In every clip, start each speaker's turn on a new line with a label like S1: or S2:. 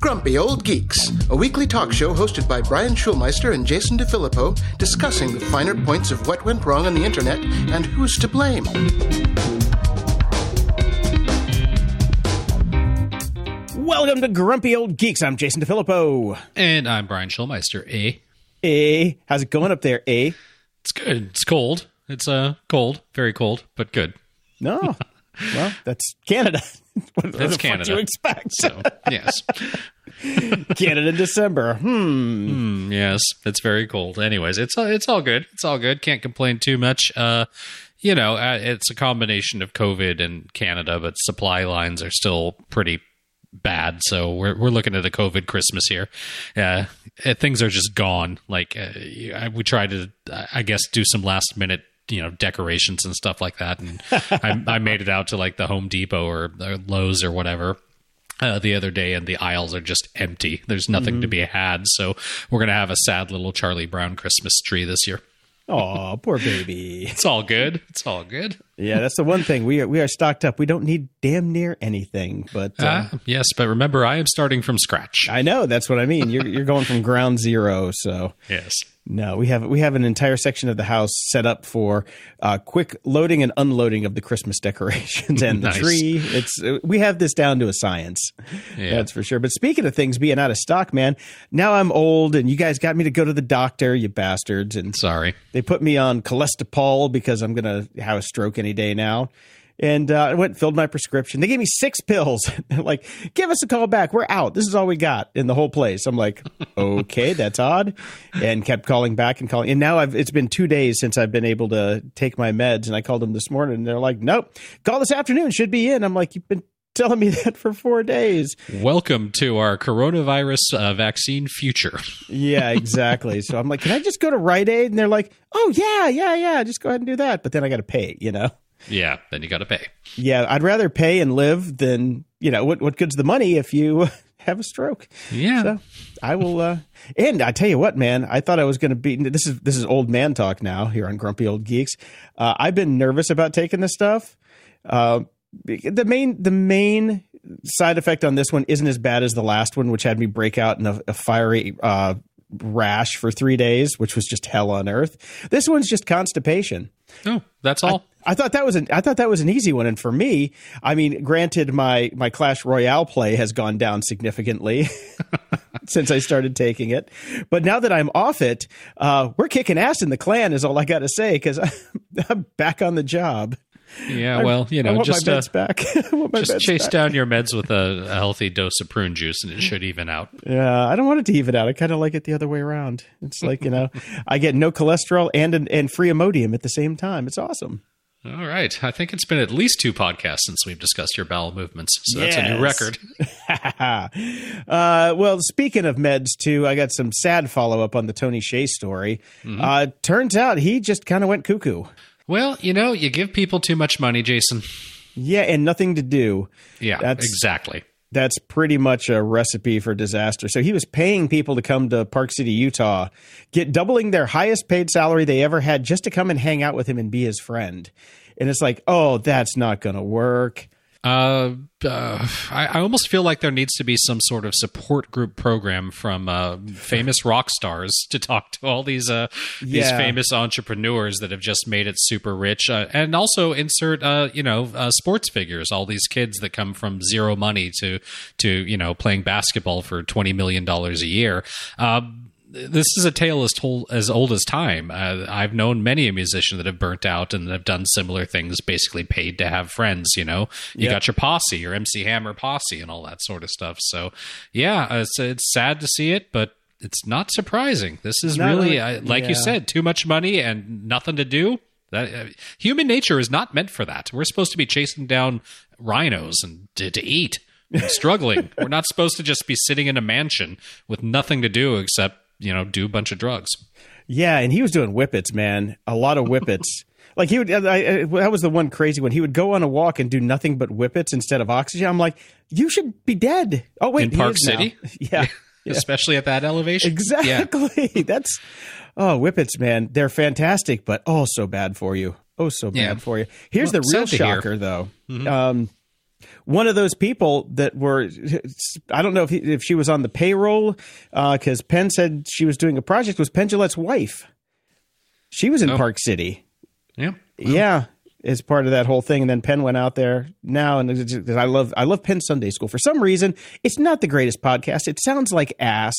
S1: Grumpy Old Geeks, a weekly talk show hosted by Brian Schulmeister and Jason DeFilippo, discussing the finer points of what went wrong on the internet and who's to blame.
S2: Welcome to Grumpy Old Geeks. I'm Jason DeFilippo.
S3: And I'm Brian Schulmeister. A.
S2: Eh? How's it going up there? Eh?
S3: It's good. It's cold. It's uh cold, very cold, but good.
S2: No. well, that's Canada. what
S3: That's Canada.
S2: Do you expect?
S3: So yes,
S2: Canada in December. Hmm.
S3: Mm, yes, it's very cold. Anyways, it's uh, it's all good. It's all good. Can't complain too much. Uh, you know, uh, it's a combination of COVID and Canada, but supply lines are still pretty bad. So we're we're looking at a COVID Christmas here. Uh, uh, things are just gone. Like uh, we tried to, I guess, do some last minute. You know, decorations and stuff like that, and I, I made it out to like the Home Depot or, or Lowe's or whatever, uh, the other day, and the aisles are just empty. There's nothing to be had. So we're gonna have a sad little Charlie Brown Christmas tree this year.
S2: Oh, poor baby.
S3: It's all good. It's all good.
S2: Yeah, that's the one thing. We are we are stocked up. We don't need damn near anything. But uh,
S3: Ah, yes, but remember, I am starting from scratch.
S2: I know that's what I mean. You're you're going from ground zero. So
S3: Yes.
S2: No, we have we have an entire section of the house set up for uh, quick loading and unloading of the Christmas decorations and the
S3: Nice.
S2: tree. It's uh, we have this down to a science.
S3: Yeah.
S2: That's for sure. But speaking of things being out of stock, man, now I'm old and you guys got me to go to the doctor, you bastards, and
S3: Sorry.
S2: they put me on cholesterol because I'm going to have a stroke any day now. And uh, I went and filled my prescription. They gave me six pills. Like, give us a call back. We're out. This is all we got in the whole place. I'm like, okay, that's odd. And kept calling back and calling. And now I've, it's been two days since I've been able to take my meds. And I called them this morning and they're like, nope, call this afternoon. Should be in. I'm like, you've been telling me that for four days.
S3: Welcome to our coronavirus uh, vaccine future.
S2: Yeah, exactly. so I'm like, can I just go to Rite Aid? And they're like, oh, yeah, yeah, yeah. Just go ahead and do that. But then I got to pay, you know?
S3: Yeah, then you got to pay.
S2: Yeah, I'd rather pay and live than you know what. What good's the money if you have a stroke?
S3: Yeah.
S2: So I will. uh And I tell you what, man, I thought I was going to be. This is this is old man talk now here on Grumpy Old Geeks. Uh, I've been nervous about taking this stuff. Uh, the main the main side effect on this one isn't as bad as the last one, which had me break out in a, a fiery uh, rash for three days, which was just hell on earth. This one's just constipation.
S3: oh, that's all.
S2: I thought that was an I thought that was an easy one, and for me, I mean, granted, my my Clash Royale play has gone down significantly since I started taking it, but now that I'm off it, uh, we're kicking ass in the clan. Is all I got to say because I'm back on the job.
S3: Yeah, well, you know, just uh,
S2: back. I want my
S3: just chase
S2: back.
S3: down your meds with a, a healthy dose of prune juice, and it should even out.
S2: Yeah, I don't want it to even out. I kind of like it the other way around. It's like you know, I get no cholesterol and and free Imodium at the same time. It's awesome.
S3: All right, I think it's been at least two podcasts since we've discussed your bowel movements, so that's a new record.
S2: uh, well, speaking of meds, too, I got some sad follow up on the Tony Hsieh story.
S3: Mm-hmm.
S2: Uh, turns out he just kind of went cuckoo.
S3: Well, you know, you give people too much money, Jason.
S2: Yeah, and nothing to do.
S3: Yeah,
S2: That's-
S3: exactly.
S2: That's pretty much a recipe for disaster. So he was paying people to come to Park City, Utah, get doubling their highest paid salary they ever had just to come and hang out with him and be his friend. And it's like, oh, that's not going to work.
S3: Uh, uh, I, I almost feel like there needs to be some sort of support group program from uh, famous rock stars to talk to all these uh, these famous entrepreneurs that have just made it super rich, uh, and also insert uh, you know uh, sports figures, all these kids that come from zero money to to you know playing basketball for twenty million dollars a year. Um, this is a tale as told as old as time. Uh, I've known many a musician that have burnt out and have done similar things, basically paid to have friends. You know, you
S2: Yeah.
S3: got your posse, your MC Hammer posse, and all that sort of stuff. So, yeah, uh, it's, it's sad to see it, but it's not surprising. This is
S2: Not
S3: really, like
S2: yeah.
S3: you said, too much money and nothing to do. That uh, human nature is not meant for that. We're supposed to be chasing down rhinos and to, to eat. and struggling. We're not supposed to just be sitting in a mansion with nothing to do except you know do a bunch of drugs.
S2: Yeah, and he was doing whippets, man. A lot of whippets. like he would. I, I, that was the one crazy one. He would go on a walk and do nothing but whippets instead of oxygen. I'm like, you should be dead. Oh wait,
S3: In Park. City?
S2: Yeah,
S3: especially at that elevation. Yeah.
S2: exactly. That's oh whippets, man. They're fantastic, but oh so bad for you. Oh so bad
S3: Yeah.
S2: for you. Here's
S3: Well,
S2: the real
S3: sad to hear.
S2: shocker, though. Um, one of those people that were I don't know if he, if she was on the payroll because uh, Penn said she was doing a project was Penn Jillette's wife. She was in
S3: Oh.
S2: Park City.
S3: Yeah.
S2: Yeah, as part of that whole thing, and then Penn went out there now, and just- I love I love Penn Sunday School for some reason. It's not the greatest podcast. It sounds like ass,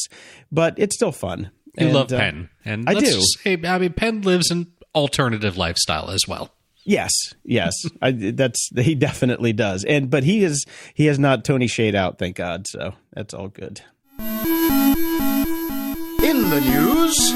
S2: but it's still fun.
S3: You
S2: And,
S3: love
S2: uh,
S3: Penn. And
S2: I
S3: let's
S2: do.
S3: say, I mean, Penn lives an alternative lifestyle as well.
S2: Yes, yes, I, that's he definitely does, and but he is he has not Tony Shade out, thank God. So that's all good.
S1: In the news,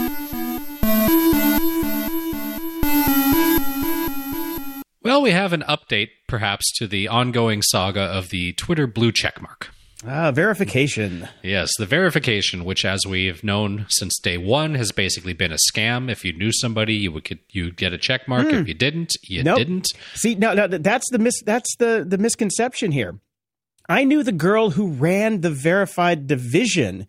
S3: Well, we have an update, perhaps, to the ongoing saga of the Twitter blue checkmark.
S2: Ah, verification.
S3: Yes, the verification, which, as we've known since day one, has basically been a scam. If you knew somebody, you would get, you'd get a check mark. If you didn't, you
S2: Hmm. Nope.
S3: didn't.
S2: See, no, no, that's the mis- that's the the misconception here. I knew the girl who ran the verified division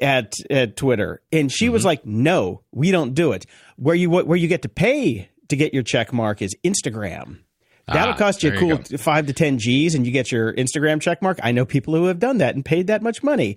S2: at at Twitter, and she
S3: Mm-hmm.
S2: was like, "No, we don't do it. Where you where you get to pay to get your check mark is Instagram." That'll
S3: Ah,
S2: cost you a
S3: there you
S2: cool five to ten G's, and you get your Instagram check mark. I know people who have done that and paid that much money.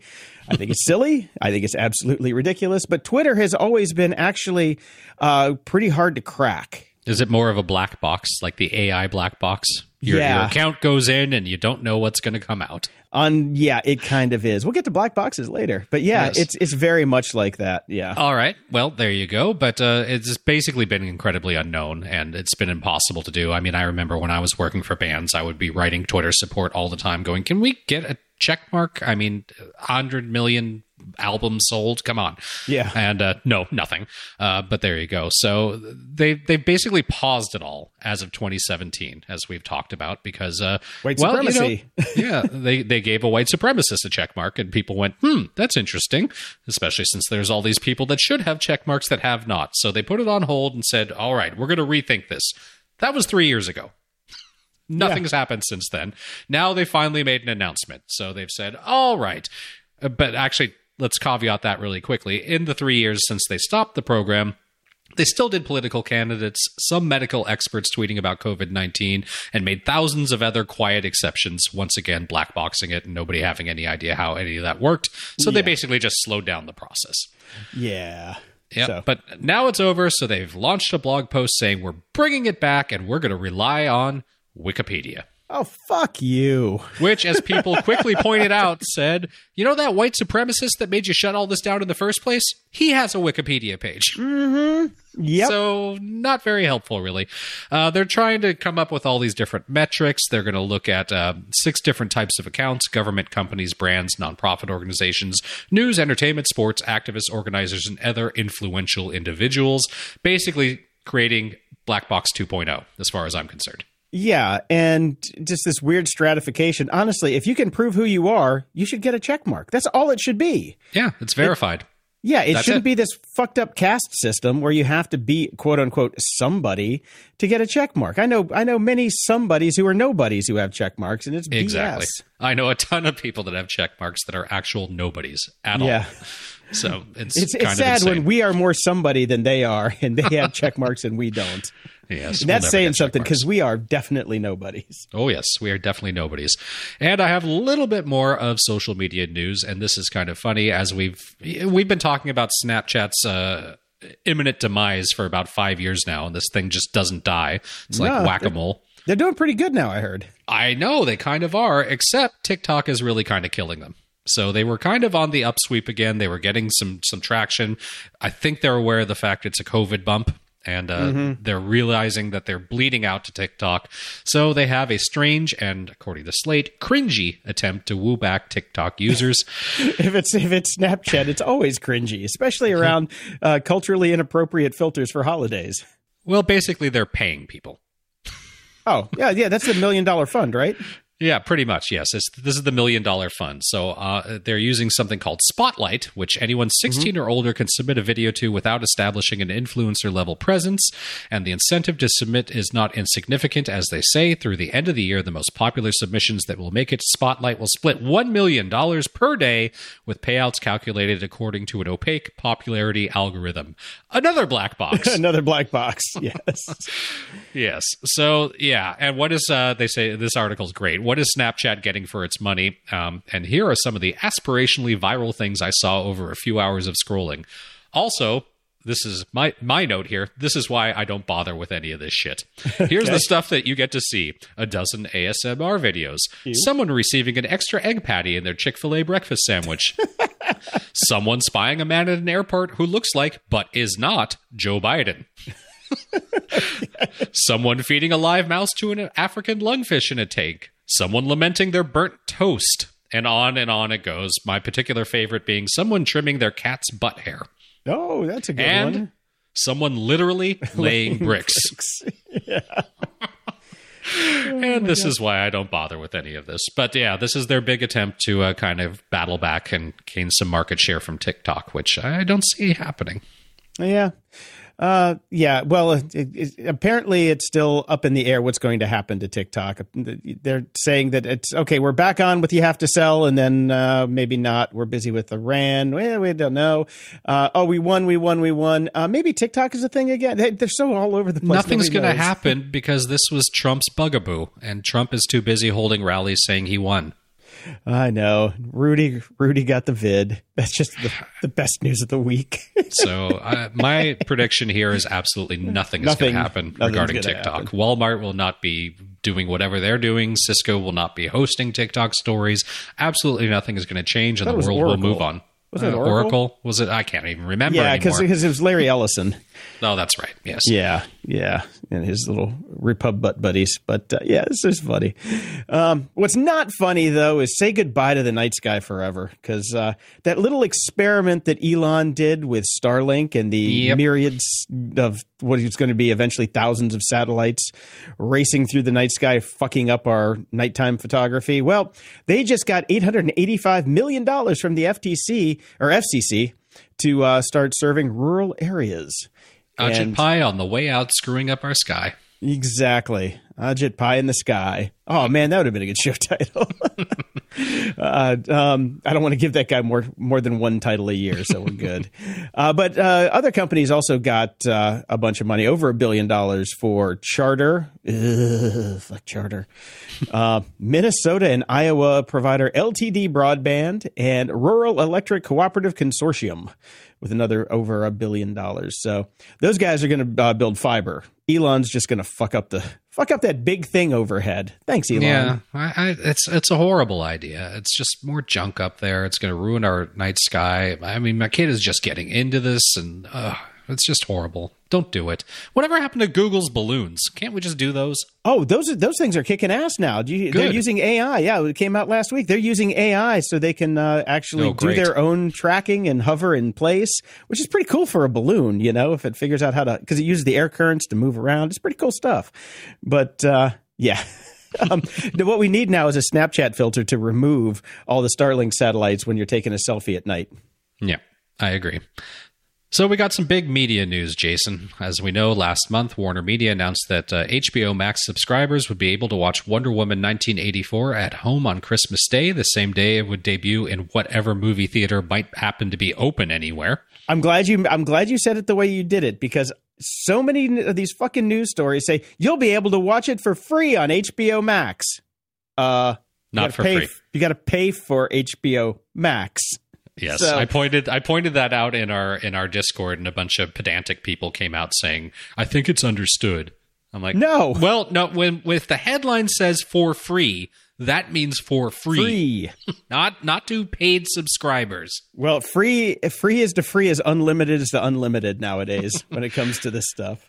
S2: I think it's silly. I think it's absolutely ridiculous. But Twitter has always been actually uh, pretty hard to crack.
S3: Is it more of a black box, like the AI black box? Your,
S2: Yeah.
S3: your account goes in and you don't know what's going to come out.
S2: On yeah, it kind of is. We'll get to black boxes later, but yeah,
S3: Yes.
S2: it's it's very much like that. Yeah,
S3: All right. Well, there you go. But uh, it's basically been incredibly unknown and it's been impossible to do. I mean, I remember when I was working for bands, I would be writing Twitter support all the time going, can we get a check mark? I mean, 100 million albums sold. Come on.
S2: Yeah.
S3: And uh, no, nothing. Uh, but there you go. So they they've basically paused it all as of 2017, as we've talked about, because uh,
S2: White
S3: well, you know,
S2: supremacy.
S3: yeah, they they gave a white supremacist a check mark, and people went, "Hmm, that's interesting." Especially since there's all these people that should have check marks that have not. So they put it on hold and said, "All right, we're going to rethink this." That was three years ago. Nothing's happened since then. Now they finally made an announcement. So they've said, "All right," Uh, but actually, let's caveat that really quickly. In the three years since they stopped the program. They still did political candidates, some medical experts tweeting about COVID 19, and made thousands of other quiet exceptions, once again, blackboxing it and nobody having any idea how any of that worked. So they basically just slowed down the process.
S2: yeah,
S3: Yeah.
S2: So-
S3: But now it's over, so they've launched a blog post saying we're bringing it back and we're going to rely on Wikipedia.
S2: Oh fuck you!
S3: Which, as people quickly pointed out, said, you know that white supremacist that made you shut all this down in the first place? He has a Wikipedia page.
S2: Yep.
S3: So, not very helpful, really. Uh, they're trying to come up with all these different metrics. They're going to look at uh, six different types of accounts government companies, brands, nonprofit organizations, news, entertainment, sports, activists, organizers, and other influential individuals. Basically, creating Black Box 2.0, as far as I'm concerned.
S2: Yeah, and just this weird stratification. Honestly, if you can prove who you are, you should get a check mark. That's all it should be.
S3: Yeah, it's verified.
S2: Yeah, it
S3: That's
S2: shouldn't
S3: it.
S2: be this fucked up caste system where you have to be quote unquote somebody to get a check mark. I know I know many somebodies who are nobodies who have check marks and it's
S3: Exactly.
S2: BS.
S3: I know a ton of people that have check marks that are actual nobodies at
S2: Yeah.
S3: all. So it's
S2: It's
S3: kind
S2: it's
S3: of
S2: sad when we are more somebody than they are and they have check marks and we don't.
S3: Yes,
S2: And
S3: we'll
S2: that's saying something because we are definitely nobodies.
S3: Oh, yes, we are definitely nobodies. And I have a little bit more of social media news, and this is kind of funny as we've we've been talking about Snapchat's uh, imminent demise for about five years now, and this thing just doesn't die. It's like
S2: No,
S3: whack a mole.
S2: They're doing pretty good now, I heard.
S3: I know they kind of are, except TikTok is really kind of killing them. So they were kind of on the upsweep again. They were getting some some traction. I think they're aware of the fact it's a COVID bump, and uh, they're realizing that they're bleeding out to TikTok. So they have a strange and, according to Slate, cringy attempt to woo back TikTok users.
S2: If it's if it's Snapchat, it's always cringy, especially around uh, culturally inappropriate filters for holidays.
S3: well, basically, they're paying people.
S2: Oh, yeah, yeah, that's the million dollar fund, right?
S3: Yeah, pretty much. Yes, it's, this is the million dollar fund. So uh, they're using something called Spotlight, which anyone 16 or older can submit a video to without establishing an influencer level presence. And the incentive to submit is not insignificant, as they say. Through the end of the year, the most popular submissions that will make it to Spotlight will split one million dollars per day, with payouts calculated according to an opaque popularity algorithm. Another black box.
S2: Another black box. Yes.
S3: Yes. So yeah, and what is uh, they say? This article is great. What is Snapchat getting for its money? Um, and here are some of the aspirationally viral things I saw over a few hours of scrolling. Also, this is my my note here. This is why I don't bother with any of this shit. Here's the stuff that you get to see: a dozen ASMR videos, someone receiving an extra egg patty in their Chick Fil A breakfast sandwich, someone spying a man at an airport who looks like but is not Joe Biden. someone feeding a live mouse to an African lungfish in a tank. Someone lamenting their burnt toast. And on and on it goes. My particular favorite being someone trimming their cat's butt hair
S2: Oh, that's a good
S3: and
S2: one.
S3: someone literally laying bricks. and this is why I don't bother with any of this. But yeah, this is their big attempt to uh, kind of battle back and gain some market share from TikTok, which I don't see happening.
S2: Yeah. Uh, yeah. Well, it, it, apparently it's still up in the air what's going to happen to TikTok. They're saying that it's okay. We're back on with you have to sell, and then uh, maybe not. We're busy with Iran. Well, we don't know. Uh, oh, we won. We won. We won. Uh, maybe TikTok is a thing again. They, are so all over the place.
S3: Nothing's going to happen because this was Trump's bugaboo, and Trump is too busy holding rallies saying he won.
S2: I know. Rudy. Rudy got the vid. That's just the, the best news of the week.
S3: So uh, my prediction here is absolutely nothing is going to happen regarding TikTok.
S2: happen.
S3: Walmart will not be doing whatever they're doing. Cisco will not be hosting TikTok stories. Absolutely nothing is going to change, and the world
S2: Oracle.
S3: will move on.
S2: Was it
S3: Uh,
S2: Oracle?
S3: Was it? I can't even remember
S2: yeah, because it was Larry Ellison.
S3: No, that's right. Yes.
S2: Yeah, yeah, and his little Repub butt buddies. But uh, yeah, this is funny. Um, what's not funny though is say goodbye to the night sky forever because uh, that little experiment that Elon did with Starlink and the
S3: Yep.
S2: myriads of what is going to be eventually thousands of satellites racing through the night sky, fucking up our nighttime photography. Well, they just got eight hundred and eighty-five million dollars from the FTC or FCC to uh, start serving rural areas.
S3: Ajit Pai on the way out, screwing up our sky.
S2: Exactly. Ajit Pie in the Sky. Oh man, that would have been a good show title. uh, um, I don't want to give that guy more more than one title a year, so we're good. uh, but uh, other companies also got uh, a bunch of money, over a billion dollars for Charter. Ugh, fuck Charter. Uh, Minnesota and Iowa provider LTD Broadband and Rural Electric Cooperative Consortium with another over a billion dollars. So those guys are going to uh, build fiber. Elon's just going to fuck up the fuck up that big thing overhead. Thanks, Elon.
S3: Yeah, I, I, it's it's a horrible idea. It's just more junk up there. It's going to ruin our night sky. I mean, my kid is just getting into this, and uh, it's just horrible. Don't do it. Whatever happened to Google's balloons? Can't we just do those?
S2: Oh, those are, those things are kicking ass now. You, they're using AI. Yeah, it came out last week. They're using AI so they can uh, actually
S3: Oh,
S2: do their own tracking and hover in place, which is pretty cool for a balloon. You know, if it figures out how to because it uses the air currents to move around. It's pretty cool stuff. But uh, yeah. um, what we need now is a Snapchat filter to remove all the Starlink satellites when you're taking a selfie at night.
S3: Yeah, I agree. So we got some big media news, Jason. As we know, last month Warner Media announced that uh, HBO Max subscribers would be able to watch Wonder Woman 1984 at home on Christmas Day, the same day it would debut in whatever movie theater might happen to be open anywhere.
S2: I'm glad you. I'm glad you said it the way you did it because so many of these fucking news stories say you'll be able to watch it for free on HBO Max. Uh,
S3: Not for
S2: pay,
S3: free.
S2: You got to pay for HBO Max.
S3: Yes,
S2: So-
S3: I pointed I pointed that out in our in our Discord, and a bunch of pedantic people came out saying, "I think it's understood." I'm like,
S2: No.
S3: Well, no. When if the headline says for free, that means for free,
S2: Free.
S3: not not to paid subscribers.
S2: Well, free. Free is to free as unlimited is to unlimited nowadays when it comes to this stuff.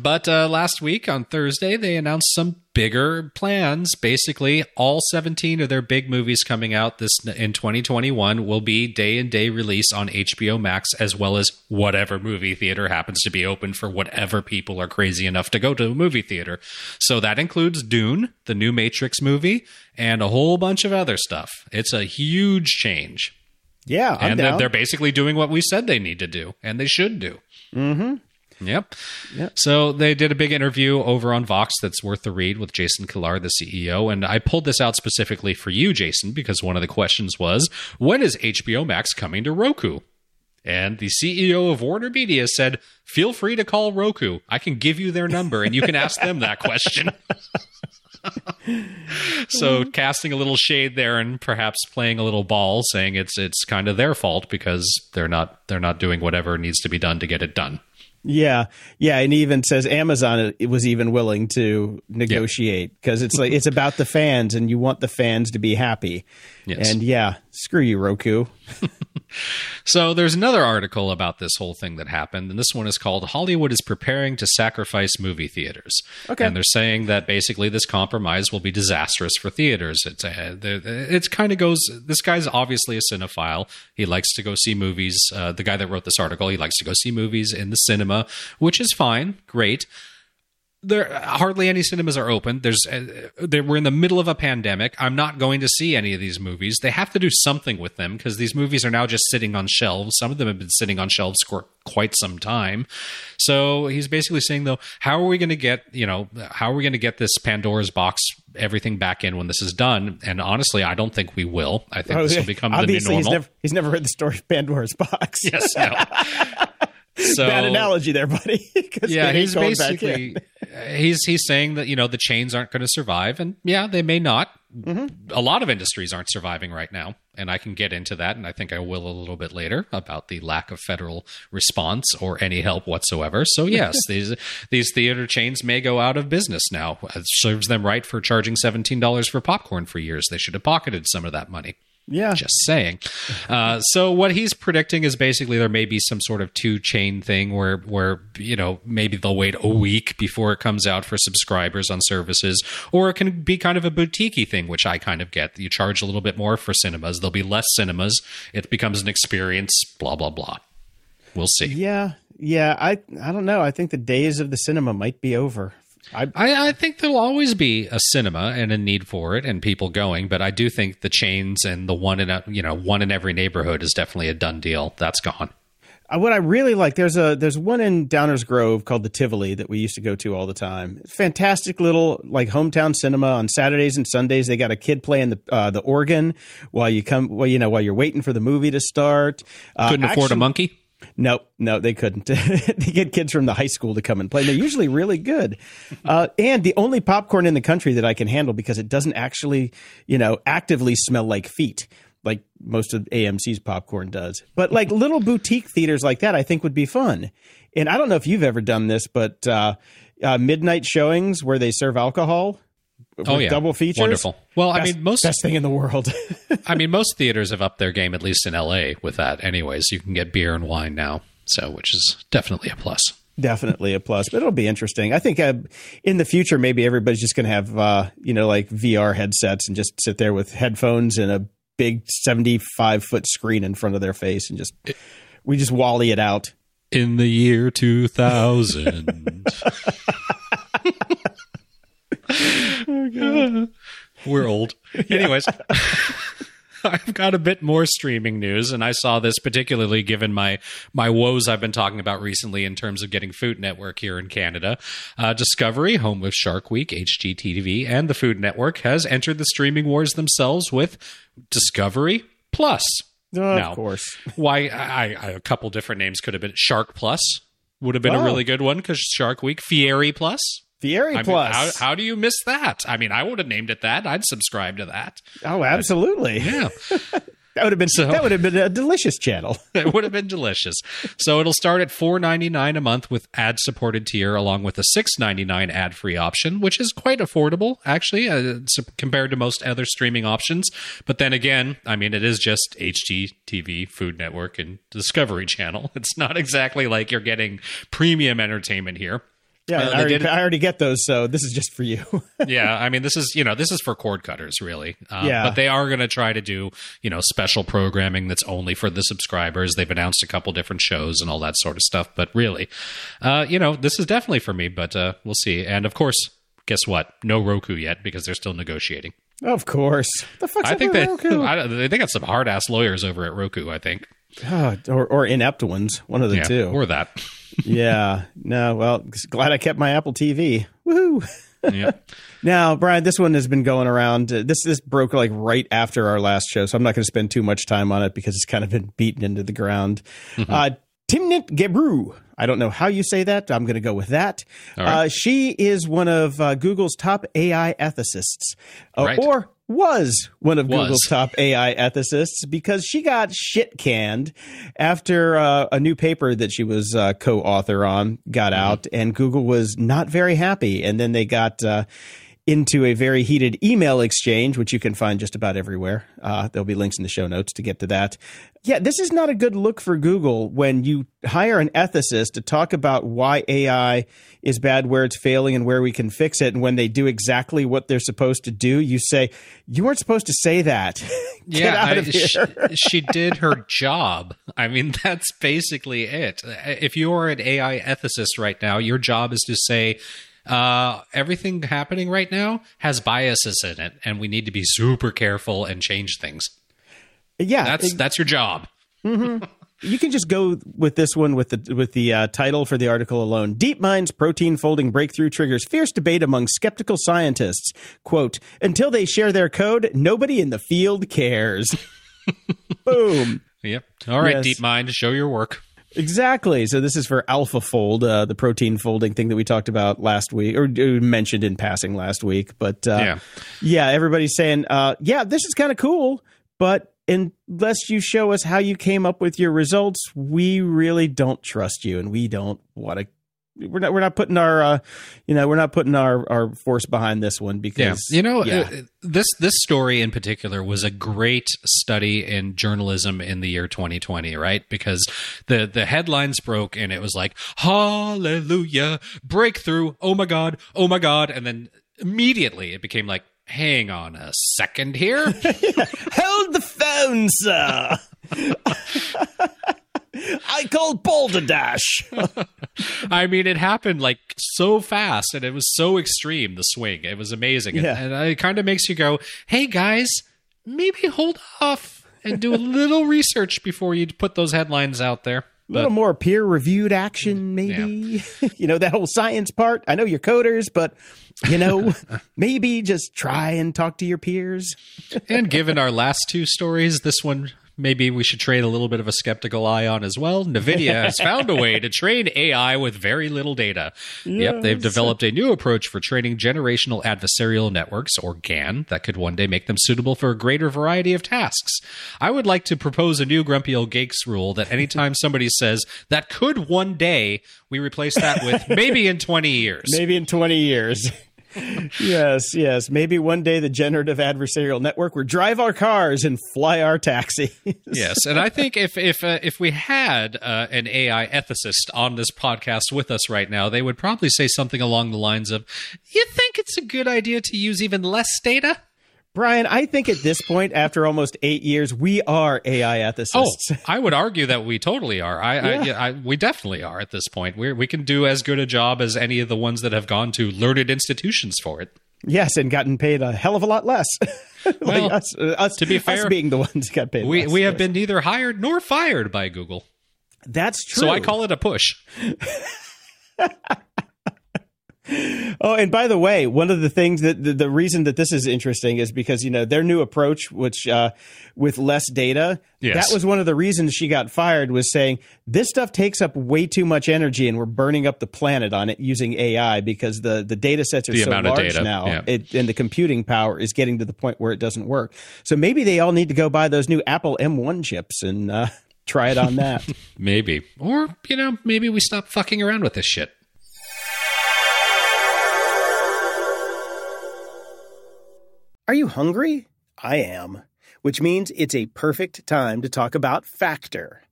S3: But uh, last week on Thursday, they announced some bigger plans. Basically, all 17 of their big movies coming out this in 2021 will be day and date release on HBO Max, as well as whatever movie theater happens to be open for whatever people are crazy enough to go to a movie theater. So that includes Dune, the new Matrix movie, and a whole bunch of other stuff. It's a huge change,
S2: Yeah, I'm
S3: and they're, they're basically doing what we said they need to do, and they should do.
S2: Mm-hmm.
S3: Yep.
S2: Yep.
S3: So they did a big interview over on Vox that's worth the read with Jason Kilar, the CEO. And I pulled this out specifically for you, Jason, because one of the questions was when is HBO Max coming to Roku? And the CEO of Warner Media said, feel free to call Roku. I can give you their number and you can ask them that question. so casting a little shade there and perhaps playing a little ball saying it's it's kind of their fault because they're not they're not doing whatever needs to be done to get it done.
S2: Yeah, yeah, and even says Amazon was even willing to negotiate because it's like it's about the fans, and you want the fans to be happy.
S3: Yes.
S2: And yeah, screw you, Roku.
S3: So there's another article about this whole thing that happened, and this one is called "Hollywood is preparing to sacrifice movie theaters."
S2: Okay.
S3: and they're saying that basically this compromise will be disastrous for theaters. It's a, it's kind of goes. This guy's obviously a cinephile. He likes to go see movies. Uh, the guy that wrote this article, he likes to go see movies in the cinema, which is fine, great there hardly any cinemas are open. There's uh, we're in the middle of a pandemic. I'm not going to see any of these movies. They have to do something with them because these movies are now just sitting on shelves. Some of them have been sitting on shelves for quite some time. So he's basically saying though, how are we going to get you know how are we going to get this Pandora's box everything back in when this is done? And honestly, I don't think we will. I think this will become the new
S2: Obviously, he's never he's never heard the story of Pandora's box.
S3: yes, no. So
S2: Bad analogy there, buddy.
S3: yeah, he's
S2: ain't going back
S3: basically he's he's saying that you know the chains aren't going to survive, and yeah, they may not.
S2: Mm-hmm.
S3: A lot of industries aren't surviving right now, and I can get into that, and I think I will a little bit later about the lack of federal response or any help whatsoever. So yes, these these theater chains may go out of business now. It serves them right for charging seventeen dollars for popcorn for years. They should have pocketed some of that money.
S2: Yeah,
S3: Just saying. Uh, so what he's predicting is basically there may be some sort of two chain thing where where you know maybe they'll wait a week before it comes out for subscribers on services, or it can be kind of a boutiquey thing, which I kind of get. You charge a little bit more for cinemas. There'll be less cinemas. It becomes an experience. Blah blah blah. We'll see.
S2: yeah, yeah. I I don't know. I think the days of the cinema might be over. I
S3: I, I think there'll always be a cinema and a need for it and people going, but I do think the chains and the one in a, you know one in every neighborhood is definitely a done deal. That's gone.
S2: Uh, what I really like there's a there's one in Downers Grove called the Tivoli that we used to go to all the time. Fantastic little like hometown cinema on Saturdays and Sundays. They got a kid playing the uh, the organ while you come well you know while you're waiting for the movie to start. Uh,
S3: Couldn't afford a monkey.
S2: No, no, they couldn't. they get kids from the high school to come and play. They're usually really good. Uh, and the only popcorn in the country that I can handle because it doesn't actually, you know, actively smell like feet like most of AMC's popcorn does. But like little boutique theaters like that, I think would be fun. And I don't know if you've ever done this, but uh, uh, midnight showings where they serve alcohol.
S3: Oh yeah,
S2: double features.
S3: Wonderful. Well, I mean, most
S2: best thing in the world.
S3: I mean, most theaters have upped their game, at least in LA, with that. Anyways, you can get beer and wine now, so which is definitely a plus.
S2: Definitely a plus, but it'll be interesting. I think uh, in the future, maybe everybody's just going to have, uh, you know, like VR headsets and just sit there with headphones and a big 75 foot screen in front of their face and just, we just wally it out.
S3: In the year two thousand, we're old. Anyways. I've got a bit more streaming news, and I saw this particularly given my my woes I've been talking about recently in terms of getting Food Network here in Canada. Uh, Discovery, home of Shark Week, HGTV, and the Food Network has entered the streaming wars themselves with Discovery Plus.
S2: Oh,
S3: Now,
S2: Of course.
S3: Why? I, I, a couple different names could have been Shark Plus would have been a really good one because Shark Week, Fieri Plus.
S2: Fieri
S3: I mean,
S2: Plus.
S3: how, how do you miss that? I mean, I would have named it that. I'd subscribe to that.
S2: oh, absolutely.
S3: Yeah.
S2: That would have been,
S3: So-
S2: that would have been a delicious channel.
S3: it would have been delicious. So it'll start at four ninety nine a month with ad supported tier, along with a six ninety nine ad free option, which is quite affordable actually uh, compared to most other streaming options. But then again, I mean, it is just HGTV, Food Network, and Discovery Channel. It's not exactly like you're getting premium entertainment here.
S2: Yeah,
S3: Uh,
S2: I, already, I already get those, so this is just for you.
S3: yeah, I mean, this is you know this is for cord cutters, really. Um,
S2: Yeah.
S3: but they are going to try to do you know special programming that's only for the subscribers. They've announced a couple different shows and all that sort of stuff. But really, uh, you know, this is definitely for me. But uh, we'll see. And of course, guess what? No Roku yet because they're still negotiating.
S2: of course. The fuck's
S3: I think
S2: with
S3: they,
S2: Roku?
S3: I, they got some hard ass lawyers over at Roku. I think,
S2: Oh, or, or inept ones, one of the
S3: yeah,
S2: two.
S3: or that.
S2: yeah. No, well, glad I kept my Apple TV. Woohoo.
S3: yeah.
S2: Now, Brian, this one has been going around. Uh, This this broke like right after our last show, so I'm not going to spend too much time on it because it's kind of been beaten into the ground.
S3: Mm-hmm.
S2: Uh, Timnit Gebru. I don't know how you say that. I'm going to go with that.
S3: Right.
S2: Uh, she is one of uh, Google's top AI ethicists, uh,
S3: Right.
S2: or was one of
S3: Was.
S2: Google's top AI ethicists because she got shit canned after uh, a new paper that she was uh, co-author on got
S3: Mm-hmm.
S2: out, and Google was not very happy. And then they got. Uh, into a very heated email exchange, which you can find just about everywhere. Uh, there'll be links in the show notes to get to that. Yeah, this is not a good look for Google when you hire an ethicist to talk about why AI is bad, where it's failing, and where we can fix it. And when they do exactly what they're supposed to do, you say, You weren't supposed to say that. Get
S3: yeah,
S2: out
S3: I-. She, she did her job. I mean, that's basically it. If you are an AI ethicist right now, your job is to say, uh, everything happening right now has biases in it, and we need to be super careful and change things.
S2: yeah,
S3: That's that's your job.
S2: You can just go with this one with the with the uh, title for the article alone. DeepMind's protein folding breakthrough triggers fierce debate among skeptical scientists. "Quote: Until they share their code, nobody in the field cares." Boom.
S3: Yep. All right,
S2: Yes.
S3: DeepMind, show your work.
S2: Exactly. So this is for AlphaFold, uh, the protein folding thing that we talked about last week, or mentioned in passing last week. But uh,
S3: Yeah.
S2: yeah, everybody's saying, uh, yeah, this is kind of cool, but unless you show us how you came up with your results, we really don't trust you, and we don't want to. We're not. We're not putting our, uh, you know, we're not putting our, our force behind this one
S3: Yeah,
S2: because
S3: you know,
S2: yeah.
S3: uh, this this story in particular was a great study in journalism in the year 2020, right? Because the the headlines broke and it was like, "Hallelujah, breakthrough! Oh my god, oh my god!" And then immediately it became like, "Hang on a second here."
S2: hold the phone, sir. I called Balderdash.
S3: I mean, it happened like so fast and it was so extreme. The swing, it was amazing,
S2: Yeah.
S3: and, and it kind of makes you go, "Hey guys, maybe hold off." And do a little research before you put those headlines out there.
S2: A little more peer reviewed action, maybe. you know, that whole science part. I know you're coders, but, you know, maybe just try and talk to your peers.
S3: And given our last two stories, this one maybe we should trade a little bit of a skeptical eye on as well. NVIDIA has found a way to train AI with very little data. Yep, they've developed a new approach for training generational adversarial networks, or GAN, that could one day make them suitable for a greater variety of tasks. I would like to propose a new Grumpy Old Geeks rule that anytime somebody says that could one day, we replace that with maybe in 20 years.
S2: Maybe in 20 years. Yes, yes. Maybe one day the generative adversarial network will drive our cars and fly our taxis.
S3: yes, and I think if if uh, if we had uh, an AI ethicist on this podcast with us right now, they would probably say something along the lines of, "You think it's a good idea to use even less data?"
S2: Brian, I think at this point, after almost eight years, we are AI ethicists.
S3: Oh, I would argue that we totally are. I, I, yeah, I we definitely are at this point. We we can do as good a job as any of the ones that have gone to learned institutions for it.
S2: Yes, and gotten paid a hell of a lot less. like
S3: Well,
S2: us, uh, us,
S3: to be fair, us
S2: being the ones got paid
S3: We
S2: less.
S3: we have
S2: yes.
S3: been neither hired nor fired by Google,
S2: That's true.
S3: so I call it a push.
S2: Oh, and by the way, one of the things that the, the reason that this is interesting is because you know their new approach, which uh, with less data,
S3: Yes.
S2: that was one of the reasons she got fired. Was saying this stuff takes up way too much energy, and we're burning up the planet on it using AI because the the data sets are
S3: The
S2: so large
S3: data,
S2: now,
S3: yeah.
S2: it, and the computing power is getting to the point where it doesn't work. So maybe they all need to go buy those new Apple M1 chips and uh, try it on that.
S3: Maybe, or you know, maybe we stop fucking around with this shit.
S2: Are you hungry? I am, which means it's a perfect time to talk about Factor.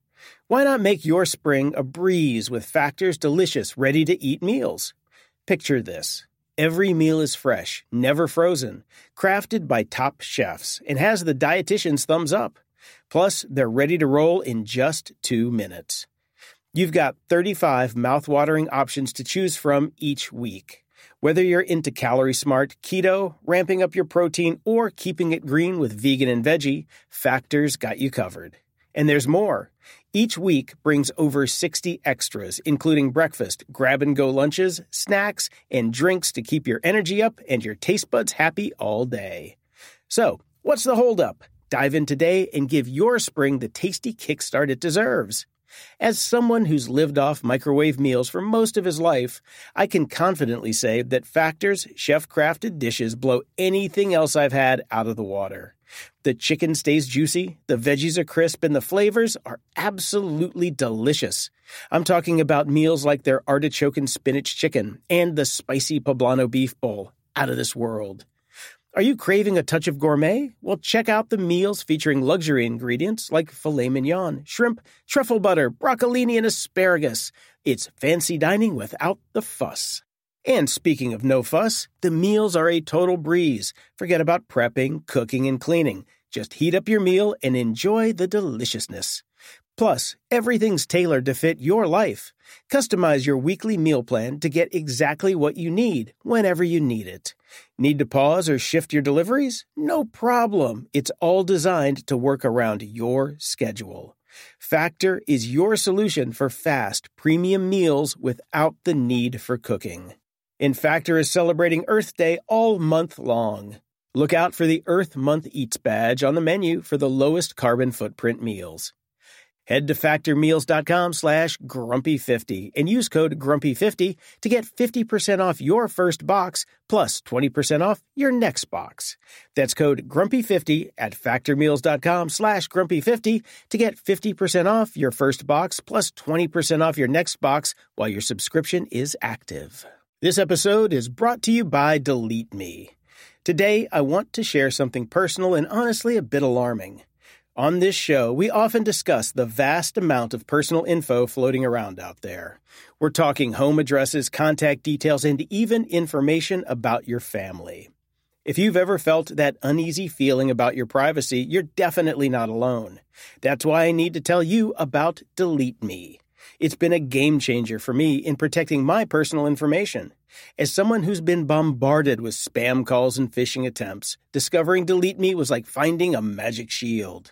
S2: Why not make your spring a breeze with Factor's delicious, ready to eat meals? Picture this every meal is fresh, never frozen, crafted by top chefs, and has the dietitian's thumbs up. Plus, they're ready to roll in just two minutes. You've got 35 mouthwatering options to choose from each week. Whether you're into calorie smart, keto, ramping up your protein, or keeping it green with vegan and veggie, Factor's got you covered. And there's more. Each week brings over 60 extras, including breakfast, grab and go lunches, snacks, and drinks to keep your energy up and your taste buds happy all day. So, what's the holdup? Dive in today and give your spring the tasty kickstart it deserves. As someone who's lived off microwave meals for most of his life, I can confidently say that Factor's chef crafted dishes blow anything else I've had out of the water. The chicken stays juicy, the veggies are crisp, and the flavors are absolutely delicious. I'm talking about meals like their artichoke and spinach chicken and the spicy poblano beef bowl. Out of this world. Are you craving a touch of gourmet? Well, check out the meals featuring luxury ingredients like filet mignon, shrimp, truffle butter, broccolini, and asparagus. It's fancy dining without the fuss. And speaking of no fuss, the meals are a total breeze. Forget about prepping, cooking, and cleaning. Just heat up your meal and enjoy the deliciousness. Plus, everything's tailored to fit your life. Customize your weekly meal plan to get exactly what you need whenever you need it. Need to pause or shift your deliveries? No problem. It's all designed to work around your schedule. Factor is your solution for fast, premium meals without the need for cooking. And Factor is celebrating Earth Day all month long. Look out for the Earth Month Eats badge on the menu for the lowest carbon footprint meals. Head to factormeals.com slash grumpy50 and use code grumpy50 to get 50% off your first box plus 20% off your next box. That's code grumpy50 at factormeals.com slash grumpy50 to get 50% off your first box plus 20% off your next box while your subscription is active. This episode is brought to you by Delete Me. Today, I want to share something personal and honestly a bit alarming. On this show, we often discuss the vast amount of personal info floating around out there. We're talking home addresses, contact details, and even information about your family. If you've ever felt that uneasy feeling about your privacy, you're definitely not alone. That's why I need to tell you about Delete Me. It's been a game changer for me in protecting my personal information. As someone who's been bombarded with spam calls and phishing attempts, discovering Delete Me was like finding a magic shield.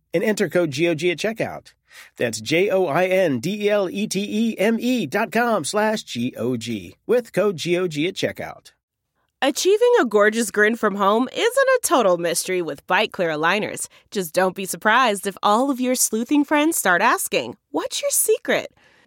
S2: and enter code GOG at checkout. That's J-O-I-N-D-E-L-E-T-E-M-E dot com slash G-O-G with code G-O-G at checkout.
S4: Achieving a gorgeous grin from home isn't a total mystery with Byte clear aligners. Just don't be surprised if all of your sleuthing friends start asking, what's your secret?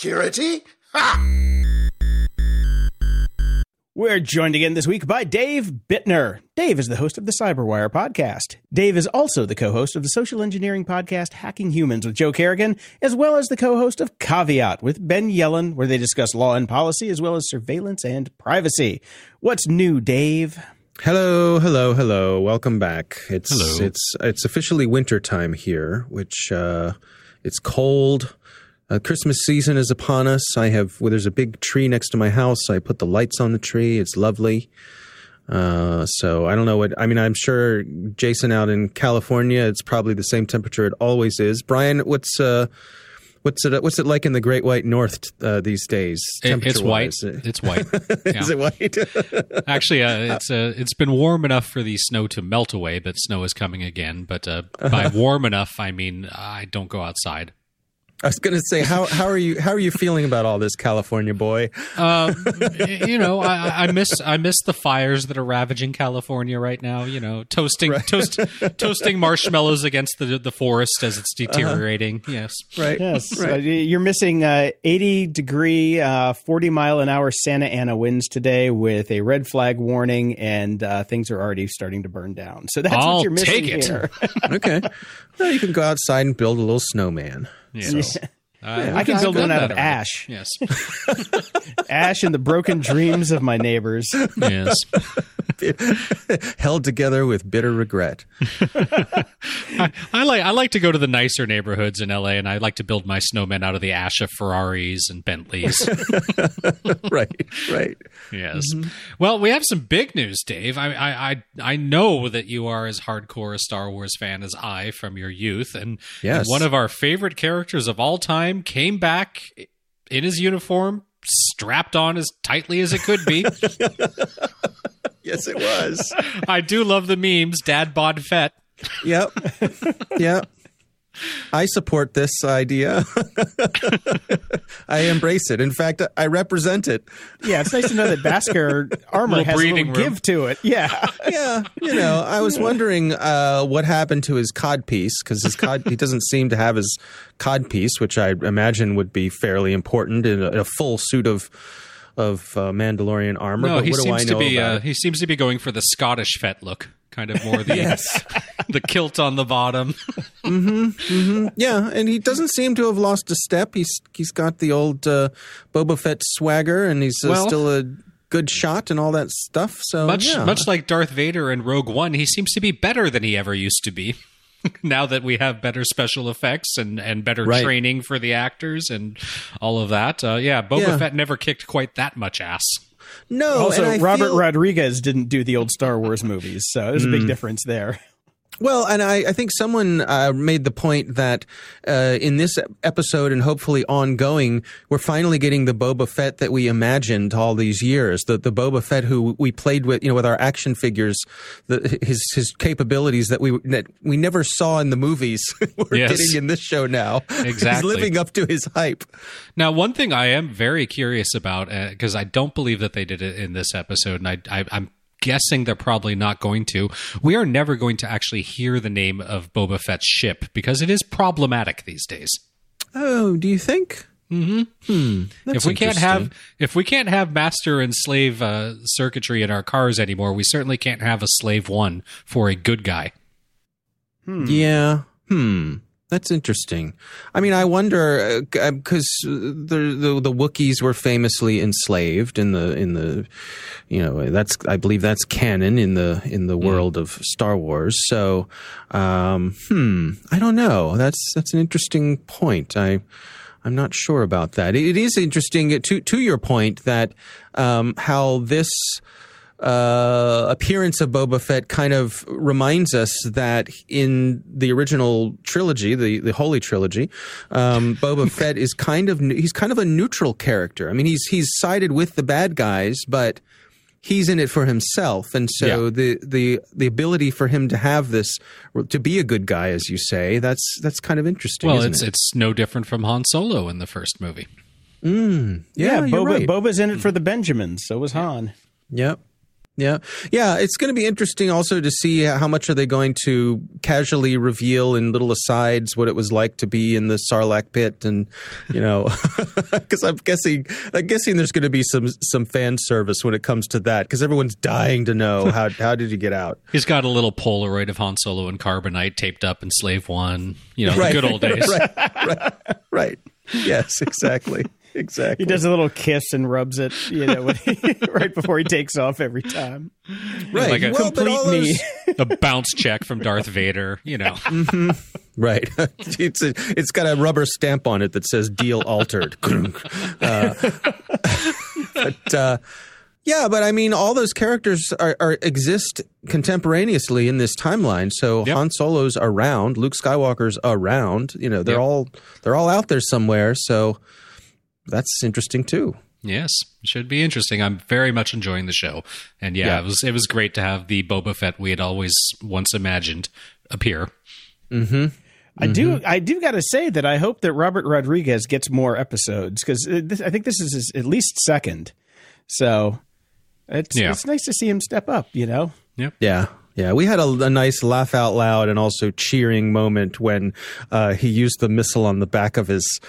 S1: Security? Ha!
S2: We're joined again this week by Dave Bittner. Dave is the host of the Cyberwire podcast. Dave is also the co host of the social engineering podcast Hacking Humans with Joe Carrigan, as well as the co host of Caveat with Ben Yelin, where they discuss law and policy as well as surveillance and privacy. What's new, Dave?
S5: Hello, hello, hello. Welcome back. It's
S3: Hello.
S5: it's it's officially winter time here, which uh it's cold. Uh, Christmas season is upon us. I have well, there's a big tree next to my house. I put the lights on the tree. It's lovely. Uh, so I don't know what I mean. I'm sure Jason out in California, it's probably the same temperature it always is. Brian, what's uh, what's it what's it like in the Great White North uh, these days?
S3: It- it's white. It's white.
S5: Is it white?
S3: Actually, uh, it's uh, it's been warm enough for the snow to melt away, but snow is coming again. But uh, by warm enough, I mean I don't go outside.
S5: I was going to say how how are you how are you feeling about all this, California boy?
S3: Um, y- you know, I, I miss I miss the fires that are ravaging California right now. You know, toasting toast toasting marshmallows against the the forest as it's deteriorating. Yes,
S5: Right.
S2: Yes,
S5: Right.
S2: uh, you're missing uh, 80 degree, uh, 40 mile an hour Santa Ana winds today with a red flag warning, and uh, things are already starting to burn down. So that's
S3: I'll
S2: what you're missing
S3: take it.
S2: here.
S5: okay. Well, you can go outside and build a little snowman. Yeah. So.
S3: Uh, yes.
S2: I can build one out of
S3: already.
S2: ash,
S3: Yes,
S2: ash and the broken dreams of my neighbors.
S3: yes.
S5: Held together with bitter regret.
S3: I, I like I like to go to the nicer neighborhoods in LA, and I like to build my snowmen out of the ash of Ferraris and Bentleys.
S5: right. Right.
S3: yes. Mm-hmm. Well, we have some big news, Dave. I, I I I know that you are as hardcore a Star Wars fan as I from your youth, and,
S5: Yes.
S3: and one of our favorite characters of all time came back in his uniform, strapped on as tightly as it could be.
S5: Yes, it was.
S3: I do love the memes. Dad bod Fett.
S5: yep. Yep. I support this idea. I embrace it. In fact, I represent it.
S2: Yeah, it's nice to know that Beskar armor
S3: Little
S2: has a
S3: breathing
S2: little give to it. Yeah.
S5: Yeah, you know, I was wondering uh, what happened to his cod piece because his cod he doesn't seem to have his cod piece, which I imagine would be fairly important in a, in a full suit of of uh, Mandalorian armor.
S3: No,
S5: but
S3: he
S5: what do I
S3: seems to be uh, he seems to be going for the Scottish Fett look, kind of more the the kilt on the bottom.
S5: Yeah, and he doesn't seem to have lost a step. He's he's got the old uh, Boba Fett swagger, and he's uh,
S3: Well-
S5: still a good shot and all that stuff. So
S3: Much
S5: yeah.
S3: much like Darth Vader in Rogue One, he seems to be better than he ever used to be. now that we have better special effects and, and better
S5: Right.
S3: training for the actors and all of that, uh, yeah, Boba
S5: Yeah.
S3: Fett never kicked quite that much ass.
S5: No.
S2: also,
S5: and I
S2: Robert
S5: feel-
S2: Rodriguez didn't do the old Star Wars movies, so there's a big hmm. difference there.
S5: Well, and I, I think someone uh, made the point that uh, in this episode and hopefully ongoing, we're finally getting the Boba Fett that we imagined all these years. The the Boba Fett who we played with, you know, with our action figures, the, his his capabilities that we that we never saw in the movies. we're
S3: Yes.
S5: getting in this show now.
S3: Exactly.
S5: He's living up to his hype.
S3: Now, one thing I am very curious about, because I don't believe that they did it in this episode, and I, I, I'm guessing they're probably not going to. We are never going to actually hear the name of Boba Fett's ship because it is problematic these days.
S5: Oh, do you think? Mm-hmm. Hmm.
S3: if we can't have if we can't have master and slave uh, circuitry in our cars anymore, we certainly can't have a slave one for a good guy.
S5: Yeah. Hmm. That's interesting. I mean, I wonder because the, the the Wookiees were famously enslaved in the in the, you know, that's I believe that's canon in the in the world of Star Wars. So, um, hmm, I don't know. That's that's an interesting point. I. I'm not sure about that. It is interesting to to your point that um, how this uh, appearance of Boba Fett kind of reminds us that in the original trilogy, the the Holy Trilogy, um, Boba Fett is kind of he's kind of a neutral character. I mean, he's he's sided with the bad guys, but he's in it for himself, and so
S3: Yeah.
S5: the the the ability for him to have this to be a good guy, as you say, that's that's kind of interesting.
S3: Well,
S5: isn't
S3: it's
S5: it?
S3: it's no different from Han Solo in the first movie.
S5: Mm,
S2: Yeah,
S5: yeah, you're
S2: Boba,
S5: right.
S2: Boba's in it for the Benjamins. So was Han.
S5: Yep. Yeah. Yeah. It's going to be interesting also to see how much are they going to casually reveal in little asides what it was like to be in the Sarlacc pit. And, you know, because I'm guessing, I'm guessing there's going to be some, some fan service when it comes to that because everyone's dying to know how, how did you get out?
S3: He's got a little Polaroid of Han Solo and Carbonite taped up in Slave One. You know,
S5: Right.
S3: the good old days.
S5: right. Right. Right. Yes, exactly. Exactly.
S2: He does a little kiss and rubs it, you know, when he, right before he takes off every time.
S5: right.
S3: like a
S5: well,
S2: complete me.
S5: those-
S3: A bounce check from Darth Vader. You know,
S5: Right. it's a, it's got a rubber stamp on it that says "deal altered." uh, but uh, yeah, but I mean, all those characters are, are exist contemporaneously in this timeline. So
S3: Yep.
S5: Han Solo's around, Luke Skywalker's around. You know, they're
S3: Yep.
S5: all they're all out there somewhere. So that's interesting too.
S3: Yes, should be interesting. I'm very much enjoying the show, and yeah,
S5: Yeah.
S3: it was it was great to have the Boba Fett we had always once imagined appear. Mm-hmm.
S2: I do. Mm-hmm. I do got to say that I hope that Robert Rodriguez gets more episodes because uh, I think this is his at least second. So it's
S3: Yeah.
S2: it's nice to see him step up. You know. Yep.
S5: Yeah. Yeah, we had a, a nice laugh out loud and also cheering moment when uh, he used the missile on the back of his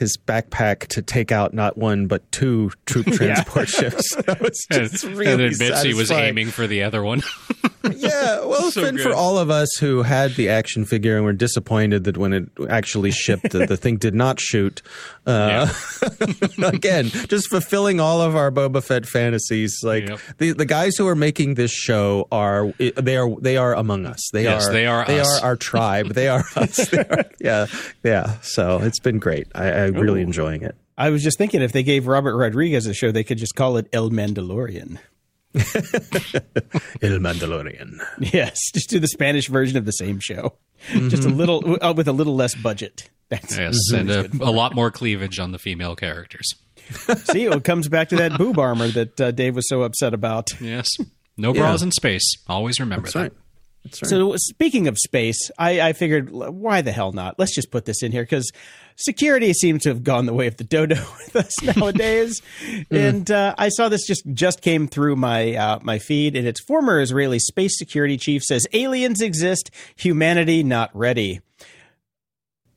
S5: his backpack to take out not one but two troop transport ships. That was just
S3: and
S5: really
S3: admits he was aiming for the other one.
S5: Yeah, well,
S3: So
S5: and for all of us who had the action figure and were disappointed that when it actually shipped, the, the thing did not shoot. Uh, again, just fulfilling all of our Boba Fett fantasies. Like
S3: Yep.
S5: the the guys who are making this show are they are they are among us. They
S3: Yes,
S5: are
S3: they are
S5: they
S3: us.
S5: are our tribe. They are us. They are- yeah, yeah. So it's been great. I, I'm really enjoying it.
S2: I was just thinking if they gave Robert Rodriguez a show, they could just call it El Mandalorian.
S5: Il Mandalorian.
S2: Yes, just do the Spanish version of the same show, just a little uh, with a little less budget. That's
S3: yes, and a, a lot more cleavage on the female characters.
S2: see, it comes back to that boob armor that uh, Dave was so upset about.
S3: Yes, no bras in space. Always remember
S5: That's
S3: that.
S5: right. That's right.
S2: So speaking of space, I, I figured why the hell not? Let's just put this in here because security seems to have gone the way of the dodo with us nowadays. And uh, I saw this just just came through my uh, my feed, and its former Israeli space security chief says aliens exist, humanity not ready.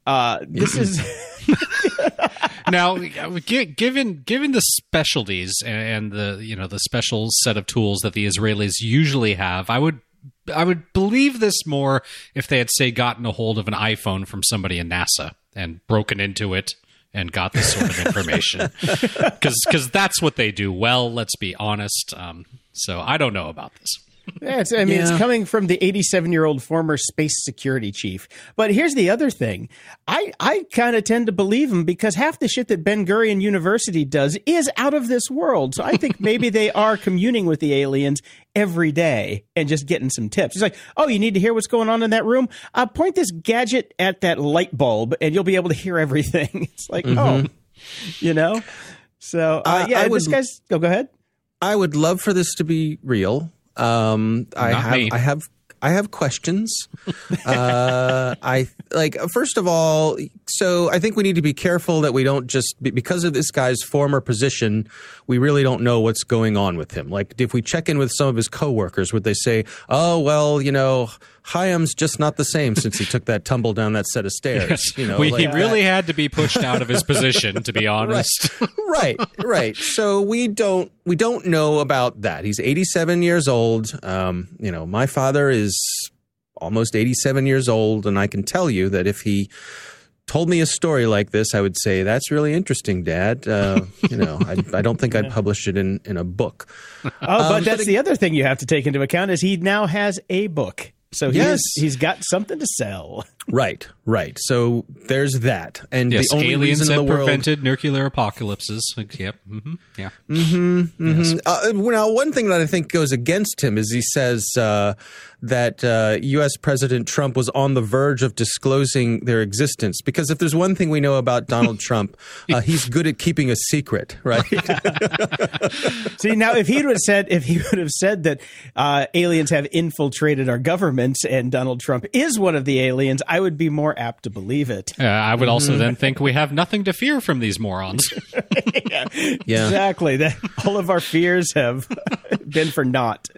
S2: Uh, this is
S3: now, given given the specialties and the you know the special set of tools that the Israelis usually have, I would I would believe this more if they had say gotten a hold of an iPhone from somebody in NASA and broken into it and got this sort of information because because that's what they do well. Let's be honest. Um, so I don't know about this.
S2: Yeah, it's, I mean, it's coming from the 87 year old former space security chief. But here's the other thing I, I kind of tend to believe him because half the shit that Ben Gurion University does is out of this world. So I think maybe they are communing with the aliens every day and just getting some tips. It's like, oh, you need to hear what's going on in that room? Uh, point this gadget at that light bulb and you'll be able to hear everything. It's like, oh, you know? So, uh,
S5: Uh,
S2: yeah,
S5: I
S2: this
S5: would-
S2: guy's, oh, go ahead.
S5: I would love for this to be real. Um, I
S3: Not
S5: have,
S3: me.
S5: I have, I have questions. uh, I like first of all, so I think we need to be careful that we don't just because of this guy's former position, we really don't know what's going on with him. Like if we check in with some of his coworkers, would they say, "Oh, well, you know, Chaim's just not the same since he took that tumble down that set of stairs." You know,
S3: we,
S5: like
S3: he
S5: that.
S3: really had to be pushed out of his position, to be honest.
S5: right right so we don't we don't know about that he's 87 years old um you know my father is almost 87 years old and i can tell you that if he told me a story like this i would say that's really interesting dad uh, you know I, I don't think i'd publish it in in a book
S2: Oh, but
S5: Um,
S2: that's
S5: but
S2: the other thing you have to take into account is he now has a book. So he's,
S5: Yes.
S2: he's got something to sell.
S5: right right so there's that and
S3: Yes,
S5: the only
S3: aliens
S5: reason in
S3: have
S5: the world
S3: prevented nuclear apocalypses. Yep. hmm Yeah.
S5: Mhm. Uh, now, one thing that I think goes against him is he says uh, that uh, U.S. President Trump was on the verge of disclosing their existence. Because if there's one thing we know about Donald Trump, uh, he's good at keeping a secret, right?
S2: See, now if he would have said if he would have said that uh, aliens have infiltrated our government and Donald Trump is one of the aliens, I would be more apt to believe it.
S3: Uh, I would also then think we have nothing to fear from these morons.
S5: yeah,
S2: Exactly. That all of our fears have been for naught.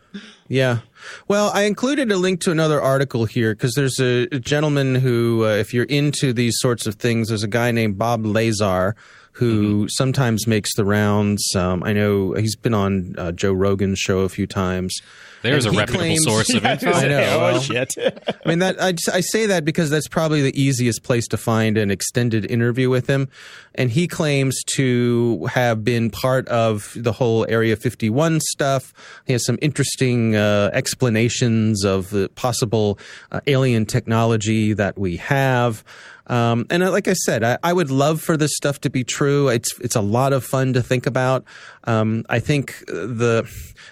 S5: yeah. Well, I included a link to another article here because there's a, a gentleman who, uh, if you're into these sorts of things, there's a guy named Bob Lazar who sometimes makes the rounds. Um, I know he's been on uh, Joe Rogan's show a few times.
S3: There's a
S5: And he
S3: reputable
S5: claims-
S3: source of info.
S5: I know,
S2: oh
S5: well.
S2: shit.
S5: I mean that I, just- I say that because that's probably the easiest place to find an extended interview with him, and he claims to have been part of the whole Area 51 stuff. He has some interesting uh, explanations of the possible uh, alien technology that we have. Um, and uh, like I said, I, I would love for this stuff to be true. It's it's a lot of fun to think about. Um, I think the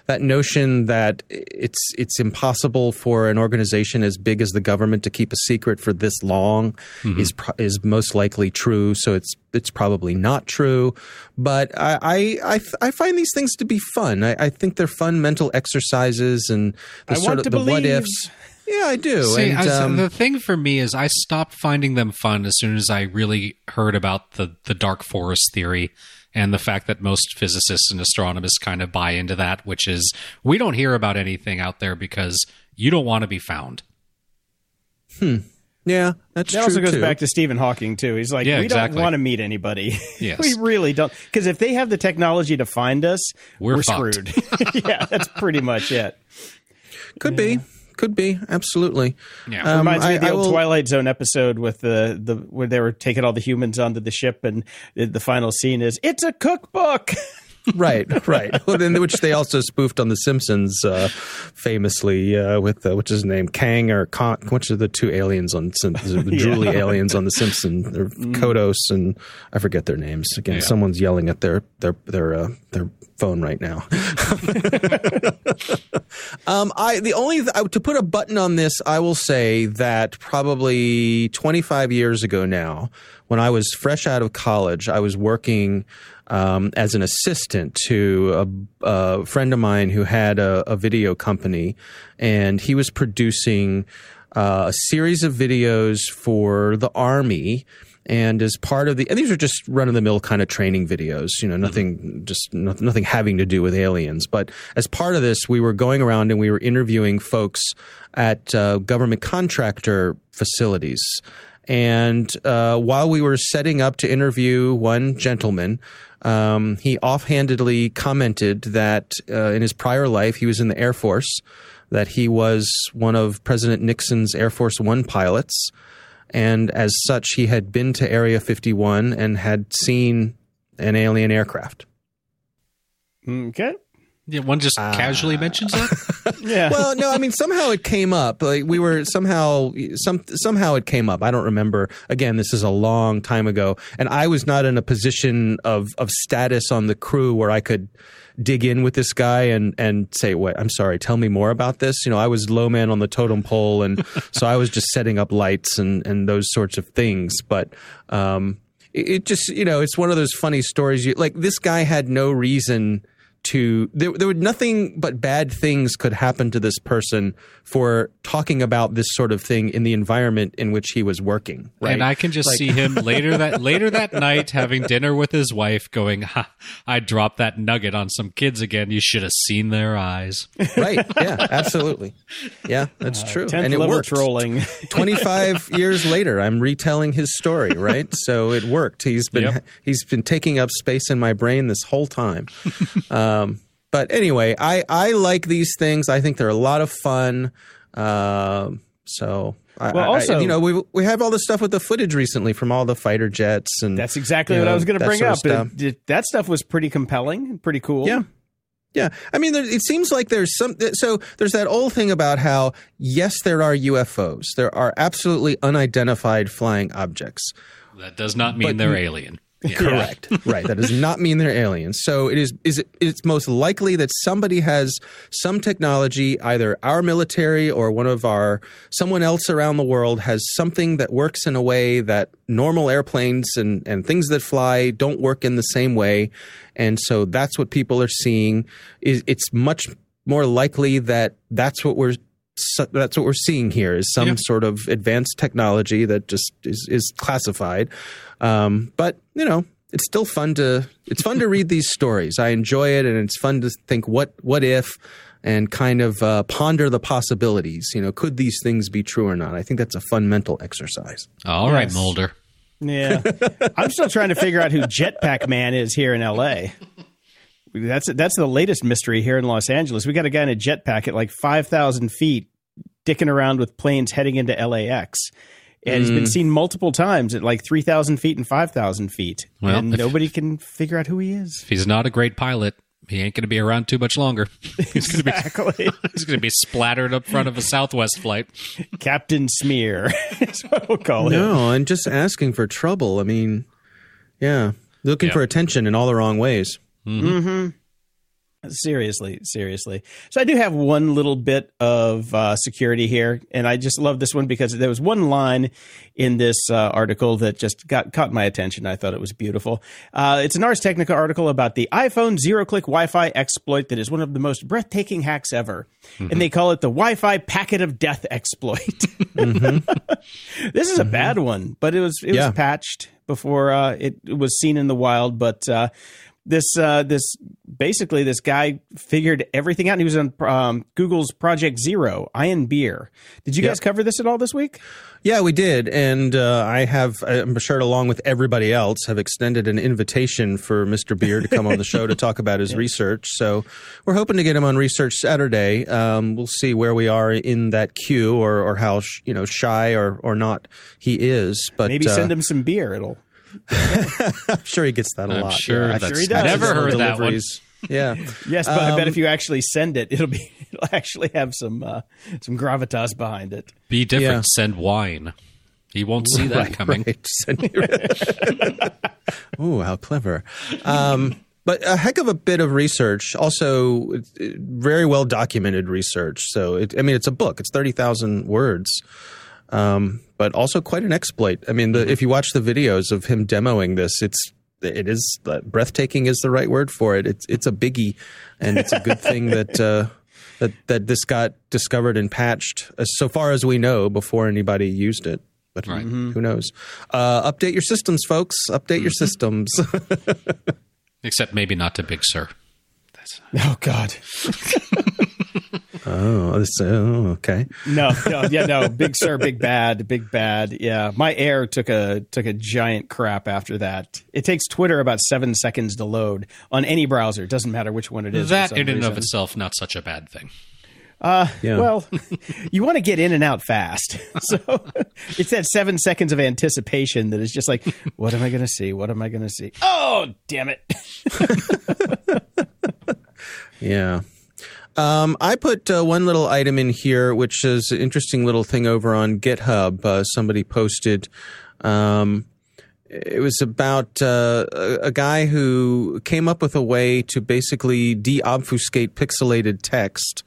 S5: that notion that it's it's impossible for an organization as big as the government to keep a secret for this long is pro- is most likely true. So it's it's probably not true. But I I, I, I find these things to be fun. I, I think they're fun mental exercises and the
S2: I
S5: sort of
S2: to
S5: the what ifs. Yeah, I do.
S3: See,
S5: and,
S3: I-
S5: um,
S3: the thing for me is I stopped finding them fun as soon as I really heard about the the dark forest theory and the fact that most physicists and astronomers kind of buy into that, which is we don't hear about anything out there because you don't want to be found. Hmm.
S5: yeah, that's
S2: That
S5: true
S2: also goes
S5: too.
S2: back to Stephen Hawking too. He's like,
S3: Yeah,
S2: we
S3: exactly.
S2: don't want to meet anybody.
S3: Yes.
S2: we really don't, because if they have the technology to find us,
S3: We're
S2: we're, screwed. yeah, that's pretty much it.
S5: Could be. Could be. Absolutely.
S3: Yeah.
S5: Um,
S2: Reminds me of the
S5: I
S2: old
S5: will-
S2: Twilight Zone episode with the the where they were taking all the humans onto the ship, and the, the final scene is it's a cookbook.
S5: right, right. Well, then, which they also spoofed on The Simpsons, uh, famously uh, with uh, what's his name, Kang or Con, which are the two aliens on Sim- the Julie aliens on The Simpsons, They're Kodos and I forget their names. Again, someone's yelling at their their their uh, their phone right now. um, I the only th- I- to put a button on this, I will say that probably 25 years ago now, when I was fresh out of college, I was working um, as an assistant to a, a friend of mine who had a, a video company, and he was producing uh, a series of videos for the army. And as part of the, and these are just run of the mill kind of training videos, you know, nothing, just no, nothing having to do with aliens. But as part of this, we were going around and we were interviewing folks at uh, government contractor facilities. And uh, while we were setting up to interview one gentleman, um, he offhandedly commented that uh, in his prior life he was in the Air Force, that he was one of President Nixon's Air Force One pilots, and as such he had been to Area 51 and had seen an alien aircraft.
S2: Okay.
S3: Yeah, one just casually mentions that.
S2: Yeah.
S5: well, no, I mean somehow it came up. Like we were somehow some somehow it came up. I don't remember. Again, this is a long time ago, and I was not in a position of of status on the crew where I could dig in with this guy and and say, "What? I'm sorry. Tell me more about this." You know, I was low man on the totem pole, and so I was just setting up lights and and those sorts of things. But um, it, it just you know, it's one of those funny stories. You like this guy had no reason to there, there would nothing but bad things could happen to this person for talking about this sort of thing in the environment in which he was working right
S3: And I can just see him later that later that night having dinner with his wife, going, ha, "I dropped that nugget on some kids again. You should have seen their eyes."
S5: right yeah absolutely yeah that's uh,
S2: true
S5: and it worked
S2: trolling.
S5: 25 years later i'm retelling his story right so it worked he's been
S3: Yep.
S5: he's been taking up space in my brain this whole time um, but anyway i i like these things i think they're a lot of fun um, so I,
S2: Well,
S5: I-
S2: also-
S5: you know we we have all the stuff with the footage recently from all the fighter jets and
S2: That's exactly
S5: you
S2: what I was going to bring up.
S5: stuff.
S2: It- it- that stuff was pretty compelling, pretty cool.
S5: Yeah. Yeah. I mean, there, it seems like there's some, so there's that old thing about how, yes, there are UFOs. There are absolutely unidentified flying objects.
S3: That does not mean
S5: But-
S3: they're alien. Yeah.
S5: Correct. right. That does not mean they're aliens. So it is, is it, it's most likely that somebody has some technology, either our military or one of our, someone else around the world has something that works in a way that normal airplanes and, and things that fly don't work in the same way. And so that's what people are seeing. Is It's much more likely that that's what we're so that's what we're seeing here is some
S3: Yeah.
S5: sort of advanced technology that just is, is classified. Um, but you know, it's still fun to it's fun to read these stories. I enjoy it, and it's fun to think what what if and kind of uh, ponder the possibilities. You know, could these things be true or not? I think that's a fun mental exercise.
S3: All right,
S2: Yes.
S3: Mulder.
S2: Yeah. I'm still trying to figure out who Jetpack Man is here in LA. that's that's the latest mystery here in Los Angeles. We got a guy in a jetpack at like five thousand feet, dicking around with planes heading into LAX. And he's been mm. seen multiple times at like 3,000 feet and 5,000 feet.
S3: Well,
S2: and
S3: if-
S2: nobody can figure out who he is.
S3: If he's not a great pilot, he ain't going to be around too much longer. He's going to be
S2: Exactly.
S3: he's going to be splattered up front of a Southwest flight.
S2: Captain Smear is what we'll call him.
S5: No, and just asking for trouble. I mean, yeah, looking
S3: Yeah.
S5: for attention in all the wrong ways. Mm-hmm.
S2: Seriously, seriously. So I do have one little bit of uh, security here, and I just love this one because there was one line in this uh, article that just got caught my attention. I thought it was beautiful. Uh, it's an Ars Technica article about the iPhone zero-click Wi-Fi exploit that is one of the most breathtaking hacks ever, and they call it the Wi-Fi packet of death exploit. this is a bad one, but it was it
S5: Yeah.
S2: was patched before uh, it was seen in the wild, but. Uh, this uh, this basically this guy figured everything out. And he was on um, Google's Project Zero, Ian Beer. Did you guys cover this at all this week?
S5: Yeah, we did, and uh, I have, I'm sure, along with everybody else, have extended an invitation for Mr. Beer to come on the show to talk about his research. So we're hoping to get him on Research Saturday. Um, we'll see where we are in that queue, or, or how sh- you know shy or or not he is. But
S2: Maybe
S5: uh,
S2: send him some beer. It'll
S5: I'm sure he gets that a
S3: I'm
S5: lot.
S3: sure
S5: Yeah,
S3: that's
S2: sure he does.
S3: never
S5: Digital
S3: heard that one.
S5: deliveries. Yeah.
S2: yes, but I bet
S5: Um,
S2: if you actually send it, it'll be it'll actually have some uh, some gravitas behind it.
S3: Be different.
S5: Yeah.
S3: Send wine. He won't see that coming.
S5: Right. Send you- Ooh, how clever. Um, but a heck of a bit of research, also uh, very well documented research. So, it, I mean, it's a book. It's thirty thousand words, um, but also quite an exploit. I mean, the, if you watch the videos of him demoing this, it's it is uh, breathtaking is the right word for it. It's it's a biggie, and it's a good thing that. Uh, that, that this got discovered and patched, as so far as we know, before anybody used it. But
S3: Right.
S5: who knows? Uh, update your systems, folks. Update your systems.
S3: Except maybe not to Big Sur. That's,
S2: Oh God,
S5: oh, this, oh, okay.
S2: no, no, yeah, no, big sur, big bad, big bad. Yeah, my air took a took a giant crap after that. It takes Twitter about seven seconds to load on any browser. It doesn't matter which one it is.
S3: that
S2: some
S3: in and of itself, not such a bad thing.
S2: Uh,
S5: Yeah.
S2: Well, you want to get in and out fast. So it's that seven seconds of anticipation that is just like, what am I going to see? What am I going to see? Oh, damn it.
S5: Yeah. Um, I put uh, one little item in here, which is an interesting little thing over on GitHub. Uh, somebody posted. Um, it was about uh, a, a guy who came up with a way to basically de-obfuscate pixelated text.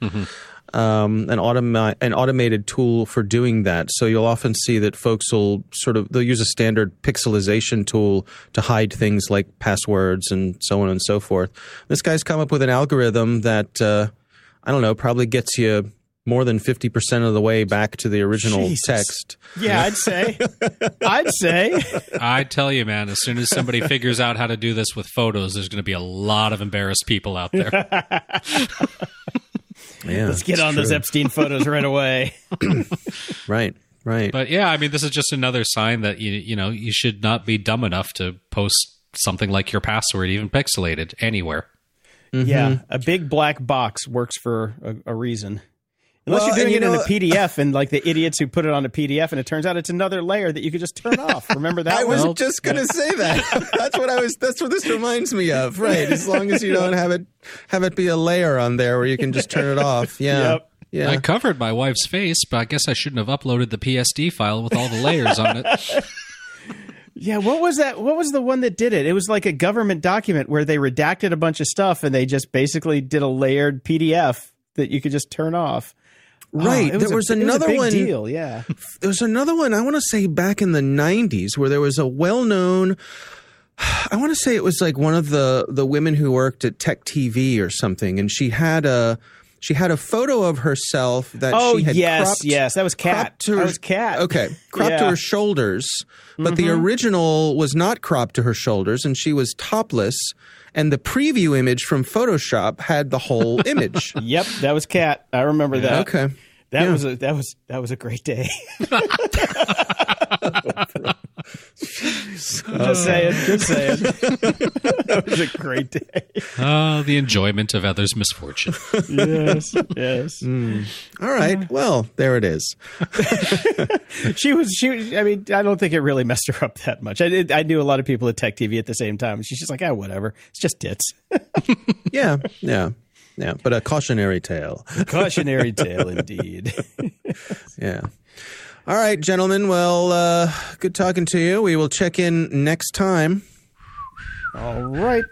S5: Um, an automa- an automated tool for doing that. So you'll often see that folks will sort of they'll use a standard pixelization tool to hide things like passwords and so on and so forth. This guy's come up with an algorithm that uh, I don't know probably gets you more than fifty percent of the way back to the original
S2: Jesus.
S5: text.
S2: Yeah, I'd say. I'd say.
S3: I tell you, man, as soon as somebody figures out how to do this with photos, there's going to be a lot of embarrassed people out there.
S5: Yeah,
S2: Let's get
S5: it's
S2: on those. Epstein photos right away.
S5: Right, right.
S3: But yeah, I mean, this is just another sign that you you know you should not be dumb enough to post something like your password, even pixelated, anywhere.
S2: Yeah, mm-hmm. a big black box works for a, a reason. Unless
S5: Well,
S2: you're doing
S5: and
S2: it
S5: you
S2: in a PDF and like the idiots who put it on a PDF and it turns out it's another layer that you could just turn off. Remember that
S5: I
S2: one?
S5: was just gonna say that. that's what I was. That's what this reminds me of. Right. As long as you don't have it have it be a layer on there where you can just turn it off. Yeah.
S2: Yep.
S5: Yeah.
S3: I covered my wife's face, but I guess I shouldn't have uploaded the PSD file with all the layers on it.
S2: Yeah, what was that? What was the one that did it? It was like a government document where they redacted a bunch of stuff and they just basically did a layered PDF that you could just turn off.
S5: Oh, right.
S2: Oh,
S5: there
S2: a-
S5: was
S2: it
S5: another
S2: a big
S5: one.
S2: Deal, yeah.
S5: There was another one. I want to say back in the '90s where there was a well-known. I want to say it was like one of the the women who worked at Tech TV or something, and she had a she had a photo of herself that
S2: Oh
S5: she had
S2: yes,
S5: cropped,
S2: yes, that was cat.
S5: cropped to
S2: That
S5: her-
S2: was cat.
S5: Okay, cropped to
S2: Yeah. Mm-hmm.
S5: her shoulders, but the original was not cropped to her shoulders, and she was topless. And the preview image from Photoshop had the whole image.
S2: Yep, that was cat. I remember that.
S5: Okay.
S2: That
S5: Yeah.
S2: was a that was that was a great day. just saying, just saying. that was a great day.
S3: Ah, the enjoyment of others' misfortune.
S2: Yes, yes.
S5: All right. Well, there it is.
S2: She was. She. was- I mean, I don't think it really messed her up that much. I did. I knew a lot of people at Tech TV at the same time. She's just like, ah, whatever. It's just tits.
S5: Yeah. Yeah. Yeah. But a cautionary tale.
S2: Cautionary tale, indeed.
S5: Yeah. All right, gentlemen. Well, uh, good talking to you. We will check in next time.
S2: All right.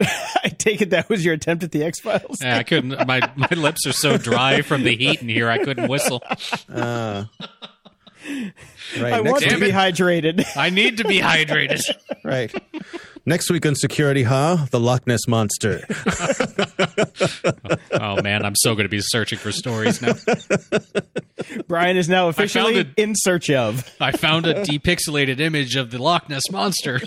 S2: I take it that was your attempt at the X Files.
S3: Yeah, I couldn't. My my lips are so dry from the heat in here. I couldn't whistle.
S5: Right.
S2: I
S5: next,
S2: want to be hydrated.
S3: I need to be hydrated.
S5: right. Next week on Security, huh? The Loch Ness Monster.
S3: Oh, oh man, I'm so going to be searching for stories now.
S2: Brian is now officially
S3: it.
S2: in search of.
S3: I found a depixelated image of the Loch Ness monster.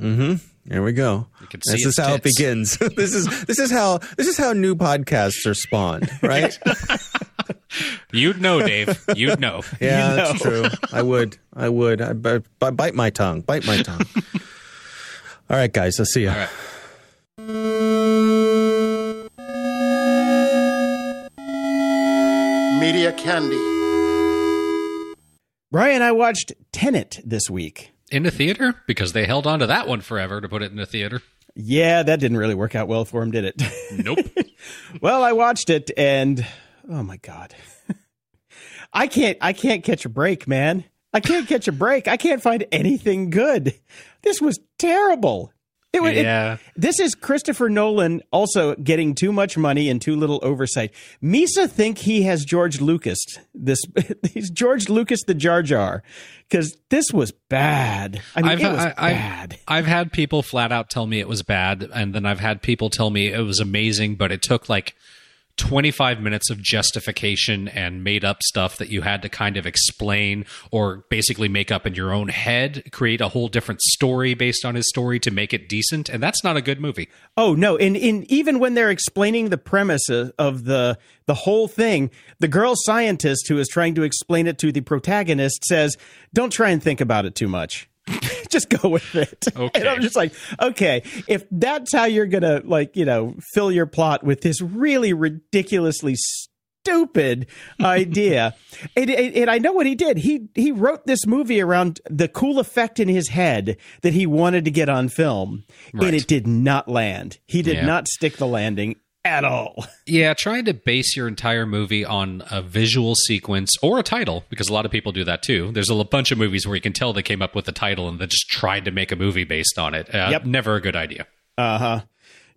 S3: Mm-hmm.
S5: There we go.
S3: can see
S5: this is how it begins. this is this is how this is how new podcasts are spawned, right?
S3: You'd know, Dave. You'd know.
S5: Yeah,
S2: You
S5: that's true. I would. I would. I b- b- bite my tongue. Bite my tongue. All right, guys. I'll see you.
S3: All right.
S1: Media Candy.
S2: Brian, I watched Tenet this week.
S3: In the theater because they held on to that one forever to put it in the theater.
S2: Yeah, that didn't really work out well for him, did it?
S3: Nope.
S2: well, I watched it and oh my god. I can't I can't catch a break, man. I can't catch a break. I can't find anything good. This was terrible. It was it-
S3: yeah.
S2: this is Christopher Nolan also getting too much money and too little oversight. Misa think he has George Lucas. This he's George Lucas the Jar Jar because this was bad. I mean,
S3: I've,
S2: it was
S3: I, I,
S2: bad.
S3: I've had people flat out tell me it was bad, and then I've had people tell me it was amazing, but it took like 25 minutes of justification and made up stuff that you had to kind of explain or basically make up in your own head, create a whole different story based on his story to make it decent. And that's not a good movie.
S2: Oh no! And in even when they're explaining the premise of the the whole thing, the girl scientist who is trying to explain it to the protagonist says, "Don't try and think about it too much." Just go with it.
S3: Okay.
S2: And I'm just like, okay, if that's how you're gonna like, you know, fill your plot with this really ridiculously stupid idea, and, and, and I know what he did. He he wrote this movie around the cool effect in his head that he wanted to get on film,
S3: Right.
S2: and it did not land. He did
S3: Yeah.
S2: not stick the landing at all.
S3: Yeah, trying to base your entire movie on a visual sequence or a title, because a lot of people do that too. There's a bunch of movies where you can tell they came up with a title and they just tried to make a movie based on it. Uh,
S2: Yep.
S3: Never a good idea.
S2: Uh huh.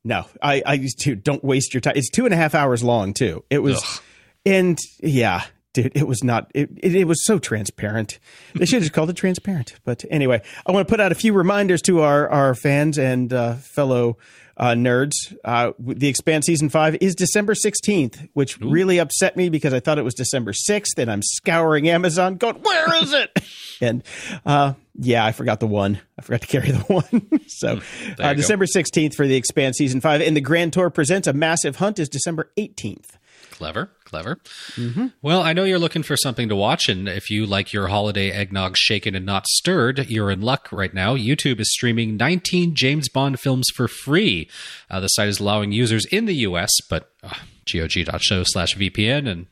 S2: No, I I used to don't waste your time. It's two and a half hours long too. It was,
S3: Ugh.
S2: and yeah, dude, it was not. It, it it was so transparent. They should have just called it transparent. But anyway, I want to put out a few reminders to our our fans and uh, fellow. Uh, nerds, uh, the Expanse season five is December sixteenth, which really upset me because I thought it was December sixth, and I'm scouring Amazon, going, "Where is it?" and uh, yeah, I forgot the one. I forgot to carry the one. so uh. December 16th for the Expanse Season 5. And the Grand Tour Presents a Massive Hunt is December 18th.
S3: Clever, clever.
S2: Mm-hmm.
S3: Well, I know you're looking for something to watch, and if you like your holiday eggnog shaken and not stirred, you're in luck right now. YouTube is streaming 19 James Bond films for free. Uh, the site is allowing users in the U.S., but uh, gog.show slash VPN and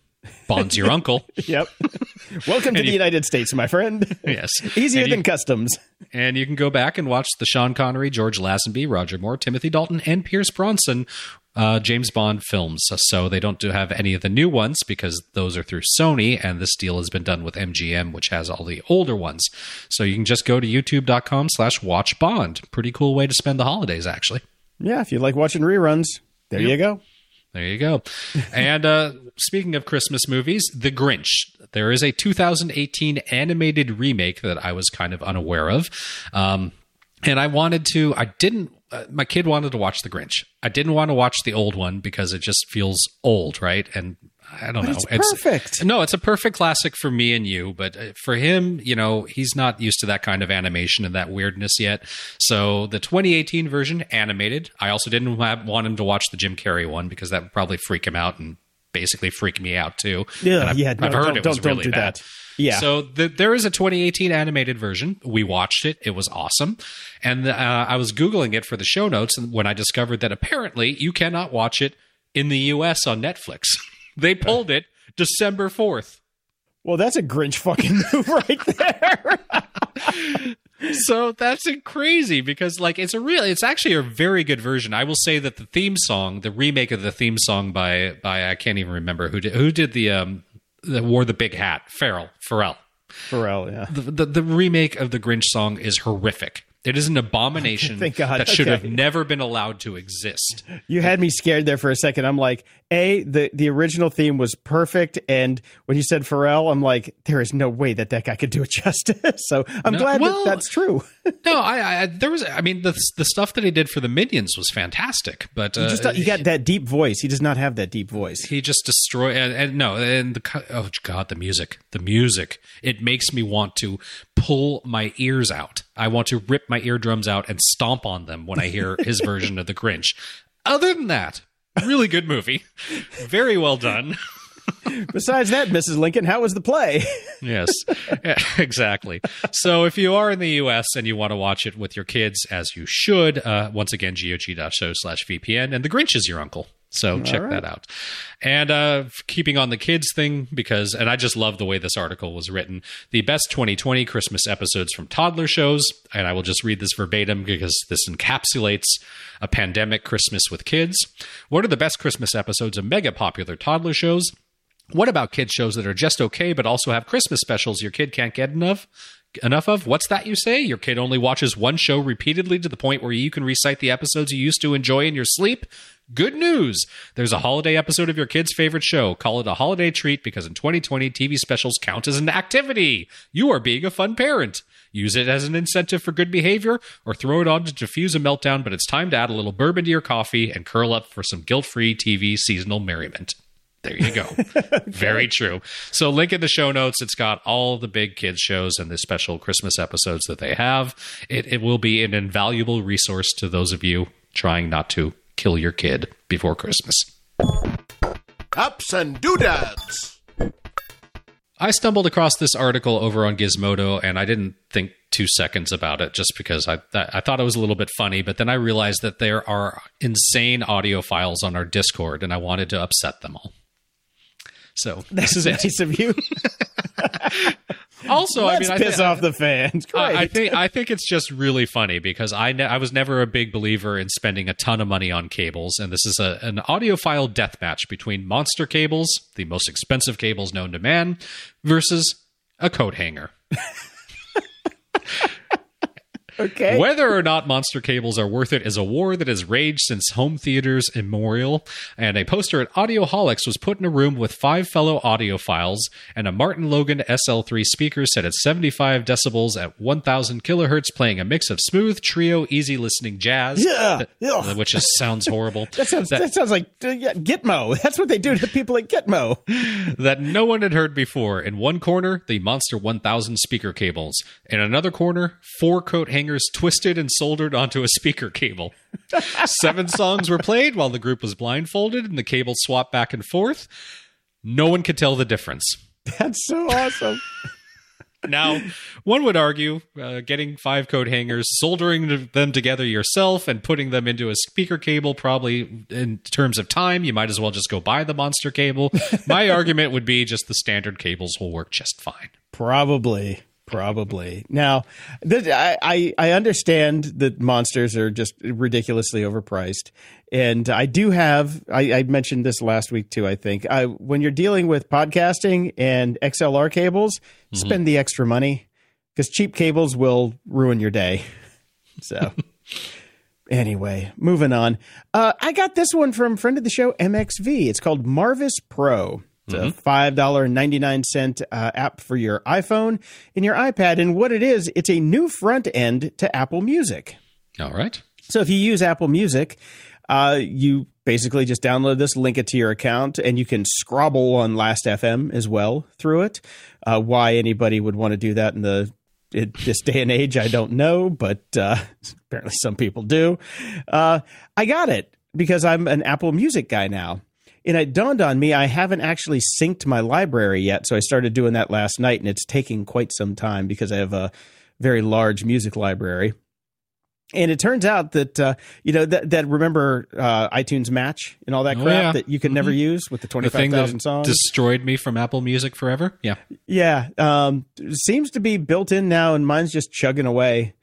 S3: Bond's your uncle.
S2: Yep. Welcome to the
S3: you-
S2: United States, my friend.
S3: Yes.
S2: Easier
S3: you-
S2: than customs.
S3: And you can go back and watch the Sean Connery, George Lazenby, Roger Moore, Timothy Dalton, and Pierce Brosnan uh, James Bond films. So they don't do have any of the new ones because those are through Sony, and this deal has been done with MGM, which has all the older ones. So you can just go to youtube.com slash watch Bond. Pretty cool way to spend the holidays, actually.
S2: Yeah, if you like watching reruns, there you go.
S3: There you go. and uh, speaking of Christmas movies, The Grinch. There is a 2018 animated remake that I was kind of unaware of. Um, and I wanted to, I didn't, uh, my kid wanted to watch The Grinch. I didn't want to watch the old one because it just feels old, right? And I don't know.
S2: it's perfect.
S3: No, it's a perfect classic for me and you, but uh, for him, you know, he's not used to that kind of animation and that weirdness yet. So the 2018 version, animated. I also didn't want him to watch the Jim Carrey one because that would probably freak him out and basically freak me out too.
S2: Yeah,
S3: I've,
S2: yeah. No,
S3: I've heard
S2: don't,
S3: it was really
S2: do
S3: bad.
S2: that. Yeah.
S3: So the, there is a 2018 animated version. We watched it. It was awesome. And uh, I was Googling it for the show notes and when I discovered that apparently you cannot watch it in the US on Netflix. they pulled it December 4th.
S2: Well, that's a Grinch fucking move right there.
S3: so that's crazy because like it's a real it's actually a very good version i will say that the theme song the remake of the theme song by by i can't even remember who did who did the um that wore the big hat Farrell Pharrell
S2: Pharrell yeah
S3: the, the the remake of the Grinch song is horrific it is an abomination
S2: Thank God.
S3: that should
S2: Okay.
S3: have never been allowed to exist.
S2: You had me scared there for a second. I'm like, a the the original theme was perfect, and when you said Pharrell, I'm like, there is no way that that guy could do it justice. so I'm
S3: No,
S2: glad
S3: well-
S2: that that's true.
S3: No, I, I there was I mean the the stuff that he did for the Minions was fantastic, but uh,
S2: You just you got that deep voice. He does not have that deep voice.
S3: he just destroyed and, and no and the oh god the music the music it makes me want to pull my ears out i want to rip my eardrums out and stomp on them when i hear his version of the grinch other than that really good movie very well done
S2: Besides that, Mrs. Lincoln, how was the play?
S3: yes exactly so if you are in the us and you want to watch it with your kids as you should uh, once again gog.show slash vpn and the grinch is your uncle so check that out. And uh, keeping on the kids thing because and i just love the way this article was written. The best 2020 christmas episodes from toddler shows and i will just read this verbatim because this encapsulates a pandemic christmas with kids. What are the best christmas episodes of mega popular toddler shows? What about kid shows that are just okay but also have Christmas specials your kid can't get enough enough of? What's that you say? Your kid only watches one show repeatedly to the point where you can recite the episodes you used to enjoy in your sleep? Good news. There's a holiday episode of your kid's favorite show. Call it a holiday treat because in 2020 TV specials count as an activity. You are being a fun parent. Use it as an incentive for good behavior or throw it on to diffuse a meltdown, but it's time to add a little bourbon to your coffee and curl up for some guilt-free TV seasonal merriment. There you go. Very true. So, link in the show notes. It's got all the big kids shows and the special Christmas episodes that they have. It, it will be an invaluable resource to those of you trying not to kill your kid before Christmas.
S1: Ups and doodads.
S3: I stumbled across this article over on Gizmodo, and I didn't think two seconds about it just because I I thought it was a little bit funny. But then I realized that there are insane audiophiles on our Discord, and I wanted to upset them all. So this is it.
S2: nice of you.
S3: Also,
S2: Let's
S3: I mean, I
S2: piss
S3: thi-
S2: off the fans.
S3: I I think I think it's just really funny because I ne- I was never a big believer in spending a ton of money on cables, and this is a an audiophile death match between monster cables, the most expensive cables known to man, versus a coat hanger.
S2: okay.
S3: Whether or not monster cables are worth it is a war that has raged since home theaters immemorial. And a poster at Audioholics was put in a room with five fellow audiophiles and a Martin Logan SL3 speaker set at 75 decibels at 1000 kilohertz, playing a mix of smooth, trio, easy listening jazz.
S2: Yeah.
S3: that- which just sounds horrible.
S2: That sounds,
S3: that-
S2: that, sounds like uh, yeah, Gitmo. That's what they do to people at Gitmo.
S3: that no one had heard before. In one corner, the Monster 1000 speaker cables. In another corner, four coat hangers twisted and soldered onto a speaker cable. Seven songs were played while the group was blindfolded and the cables swapped back and forth. No one could tell the difference.
S2: That's so awesome.
S3: Now, one would argue uh, getting five coat hangers, soldering them together yourself, and putting them into a speaker cable, probably in terms of time, you might as well just go buy the monster cable. My argument would be just the standard cables will work just fine.
S2: Probably. Probably. Now, I, I I understand that monsters are just ridiculously overpriced, and I do have. I, I mentioned this last week too. I think I, when you're dealing with podcasting and XLR cables, spend the extra money because cheap cables will ruin your day. So. Anyway, moving on. Uh, I got this one from friend of the show, MXV. It's called Marvis Pro. It's a five dollar ninety nine cent uh, app for your iPhone and your iPad. And what it is, it's a new front end to Apple Music.
S3: All right.
S2: So if you use Apple Music, uh, you basically just download this, link it to your account, and you can scrobble on Last FM as well through it. Uh, why anybody would want to do that in the in this day and age, I don't know, but uh, apparently some people do. Uh, I got it because I'm an Apple Music guy now. And it dawned on me I haven't actually synced my library yet. So I started doing that last night, and it's taking quite some time because I have a very large music library. And it turns out that uh, you know that, that remember uh, iTunes Match and all that
S3: Oh,
S2: crap
S3: yeah.
S2: that you could never use with the twenty five thousand songs.
S3: destroyed me from Apple Music forever. Yeah.
S2: Yeah, um, seems to be built in now, and mine's just chugging away,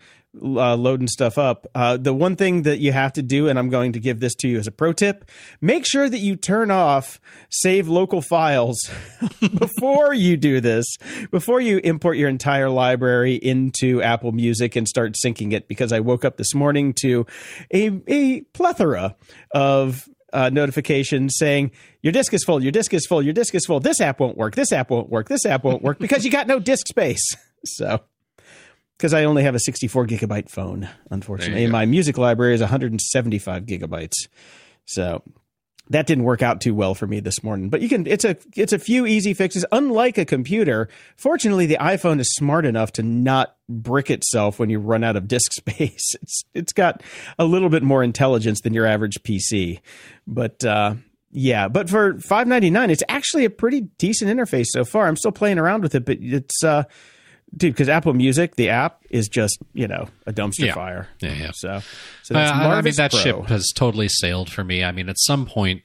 S2: uh, loading stuff up. Uh, the one thing that you have to do, and I'm going to give this to you as a pro tip: make sure that you turn off save local files before you do this, before you import your entire library into Apple Music and start syncing it. Because I woke up this morning to a a plethora of uh, notifications saying your disk is full, your disk is full, your disk is full. This app won't work. This app won't work. This app won't work because you got no disk space. So, because I only have a 64 gigabyte phone, unfortunately, and my music library is 175 gigabytes. So that didn't work out too well for me this morning. But you can it's a it's a few easy fixes. Unlike a computer, fortunately the iPhone is smart enough to not brick itself when you run out of disk space. It's it's got a little bit more intelligence than your average PC. But uh yeah, but for 5.99 it's actually a pretty decent interface so far. I'm still playing around with it, but it's uh dude because Apple Music, the app is just, you know, a dumpster
S3: Yeah.
S2: fire.
S3: Yeah, yeah.
S2: So so
S3: Uh,
S2: that's
S3: I I mean, that
S2: Pro.
S3: ship has totally sailed for me. I mean, at some point,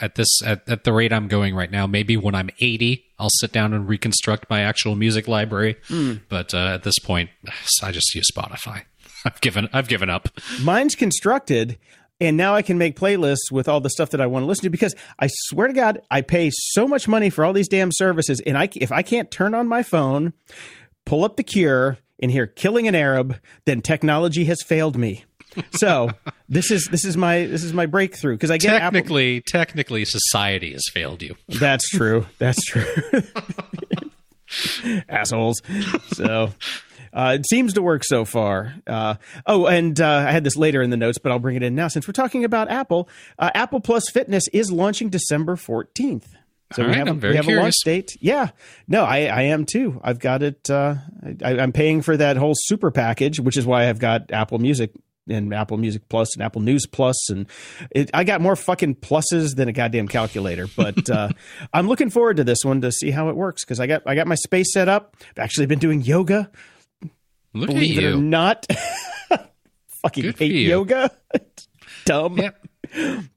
S3: at this at, at the rate I'm going right now, maybe when I'm 80, I'll sit down and reconstruct my actual music library.
S2: Hmm.
S3: But uh, at this point, I just use Spotify. I've given I've given up.
S2: mine's constructed and now I can make playlists with all the stuff that I want to listen to because I swear to God, I pay so much money for all these damn services, and I if I can't turn on my phone, pull up the Cure, and hear "Killing an Arab," then technology has failed me. So this is this is my this is my breakthrough because I get Apple.
S3: Technically, technically, society has failed you.
S2: That's true. That's true. Assholes. So uh, it seems to work so far. Uh, oh, and uh, I had this later in the notes, but I'll bring it in now since we're talking about Apple. Uh, Apple Plus Fitness is launching December 14th. So
S3: All
S2: we
S3: right,
S2: have, a-
S3: I'm very
S2: we have a launch date. Yeah. No, I, I am too. I've got it. Uh, I, I'm paying for that whole super package, which is why I've got Apple Music and Apple Music Plus and Apple News Plus, and it, I got more fucking pluses than a goddamn calculator. But uh, I'm looking forward to this one to see how it works because I got I got my space set up. I've actually been doing yoga.
S3: Look
S2: Believe
S3: at
S2: it or
S3: you.
S2: not, fucking
S3: Good
S2: hate yoga. Dumb,
S3: Yep.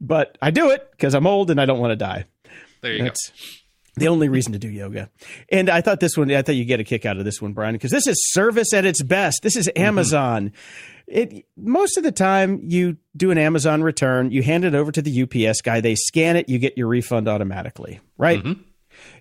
S2: but I do it because I'm old and I don't want to die.
S3: There you
S2: That's the only reason to do yoga. And I thought this one, I thought you'd get a kick out of this one, Brian, because this is service at its best. This is mm-hmm. Amazon. It most of the time you do an Amazon return, you hand it over to the UPS guy, they scan it, you get your refund automatically, right? Mm-hmm.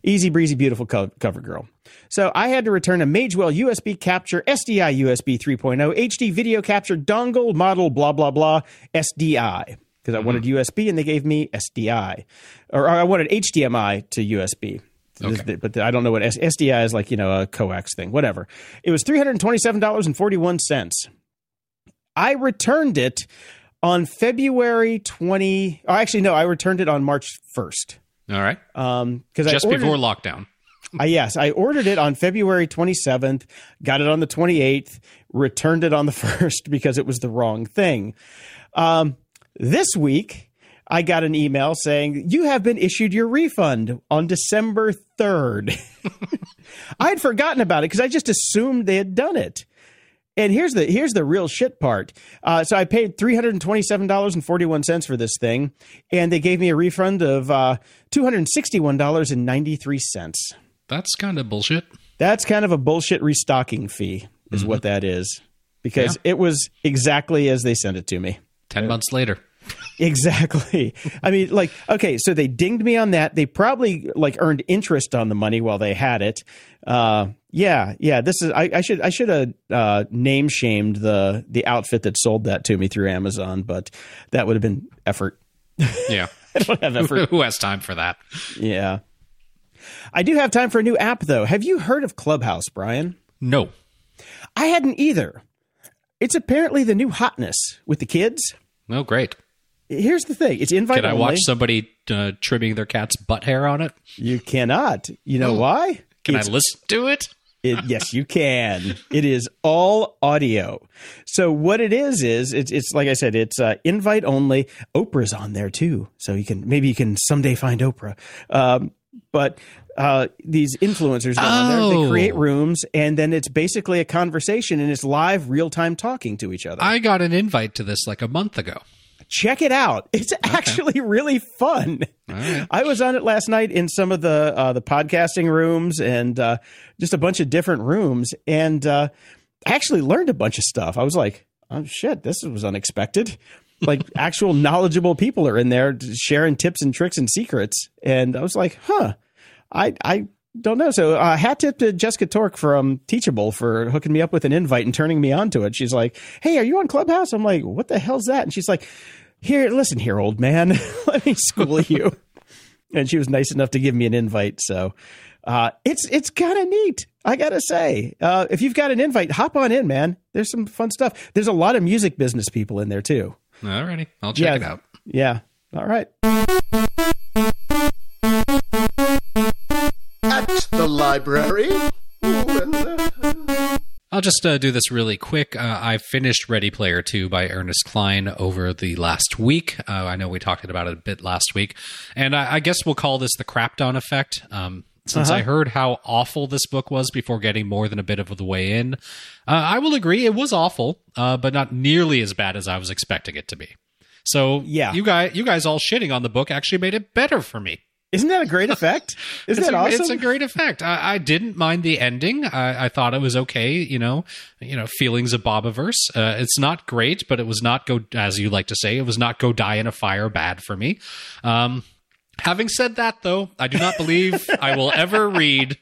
S2: Easy breezy, beautiful co- cover girl. So I had to return a Magewell USB capture SDI USB 3.0 HD video capture dongle model blah blah blah SDI because I wanted USB and they gave me SDI, or, or I wanted HDMI to USB.
S3: Okay.
S2: But I don't know what SDI is like. You know, a coax thing, whatever. It was three hundred twenty-seven dollars and forty-one cents. I returned it on February twenty. Oh, actually, no, I returned it on March first.
S3: All right.
S2: Um, because I
S3: Just
S2: ordered,
S3: before lockdown.
S2: uh, yes, I ordered it on February 27th, got it on the 28th, returned it on the 1st because it was the wrong thing. Um, this week, I got an email saying, You have been issued your refund on December 3rd. I had forgotten about it because I just assumed they had done it. And here's the here's the real shit part. Uh, so I paid three hundred and twenty seven dollars and forty one cents for this thing, and they gave me a refund of uh, two hundred sixty one dollars and ninety three cents.
S3: That's kind of bullshit.
S2: That's kind of a bullshit restocking fee, is what that is, because it was exactly as they sent it to me.
S3: 10 months later.
S2: Exactly. I mean, like, okay, so they dinged me on that. They probably like earned interest on the money while they had it. Uh, yeah, yeah. This is. I, I should. I should have uh, name shamed the the outfit that sold that to me through Amazon, but that would have been effort.
S3: Yeah.
S2: I don't have effort.
S3: Who has time for that?
S2: yeah. I do have time for a new app though. Have you heard of Clubhouse, Brian?
S3: No.
S2: I hadn't either. It's apparently the new hotness with the kids.
S3: Oh, great.
S2: Here's the thing: it's invite only.
S3: Can I
S2: only.
S3: watch somebody uh, trimming their cat's butt hair on it?
S2: You cannot. You know why?
S3: Can
S2: It's-
S3: I listen to it?
S2: It, yes, you can. It is all audio. So what it is is it's it's like I said, it's uh, invite only. Oprah's on there too, so you can maybe you can someday find Oprah. Um, but uh, these influencers go on there, they
S3: Oh.
S2: create rooms, and then it's basically a conversation, and it's live, real time talking to each other.
S3: I got an invite to this like a month ago.
S2: Check it out. It's actually really fun. I was on it last night in some of the uh, the podcasting rooms and uh, just a bunch of different rooms, and uh, I actually learned a bunch of stuff. I was like, "Oh shit, this was unexpected." Like actual knowledgeable people are in there sharing tips and tricks and secrets, and I was like, "Huh, I I." Don't know. So, uh, hat tip to Jessica Torque from Teachable for hooking me up with an invite and turning me on to it. She's like, "Hey, are you on Clubhouse?" I'm like, "What the hell's that?" And she's like, here, listen here, old man. Let me school you. and she was nice enough to give me an invite. So uh, it's it's kind of neat. I gotta say, uh, if you've got an invite, hop on in, man. There's some fun stuff. There's a lot of music business people in there too.
S3: Alrighty, I'll check it out.
S2: Yeah. All right.
S1: Library. Ooh, and,
S3: I'll just uh, do this really quick. Uh, I finished Ready Player 2 by Ernest Cline over the last week. Uh, I know we talked about it a bit last week. And I, I guess we'll call this the Crapdown effect. Um, since I heard how awful this book was before getting more than a bit of the way in, uh, I will agree it was awful, uh, but not nearly as bad as I was expecting it to be. So
S2: Yeah.
S3: you guys, you guys all shitting on the book actually made it better for me.
S2: Isn't that a great effect? Isn't that
S3: a,
S2: awesome?
S3: It's a great effect. I, I didn't mind the ending. I, I thought it was okay. You know, you know, feelings of Bobiverse. Uh, it's not great, but it was not go as you like to say. It was not go die in a fire bad for me. Um, having said that, though, I do not believe I will ever read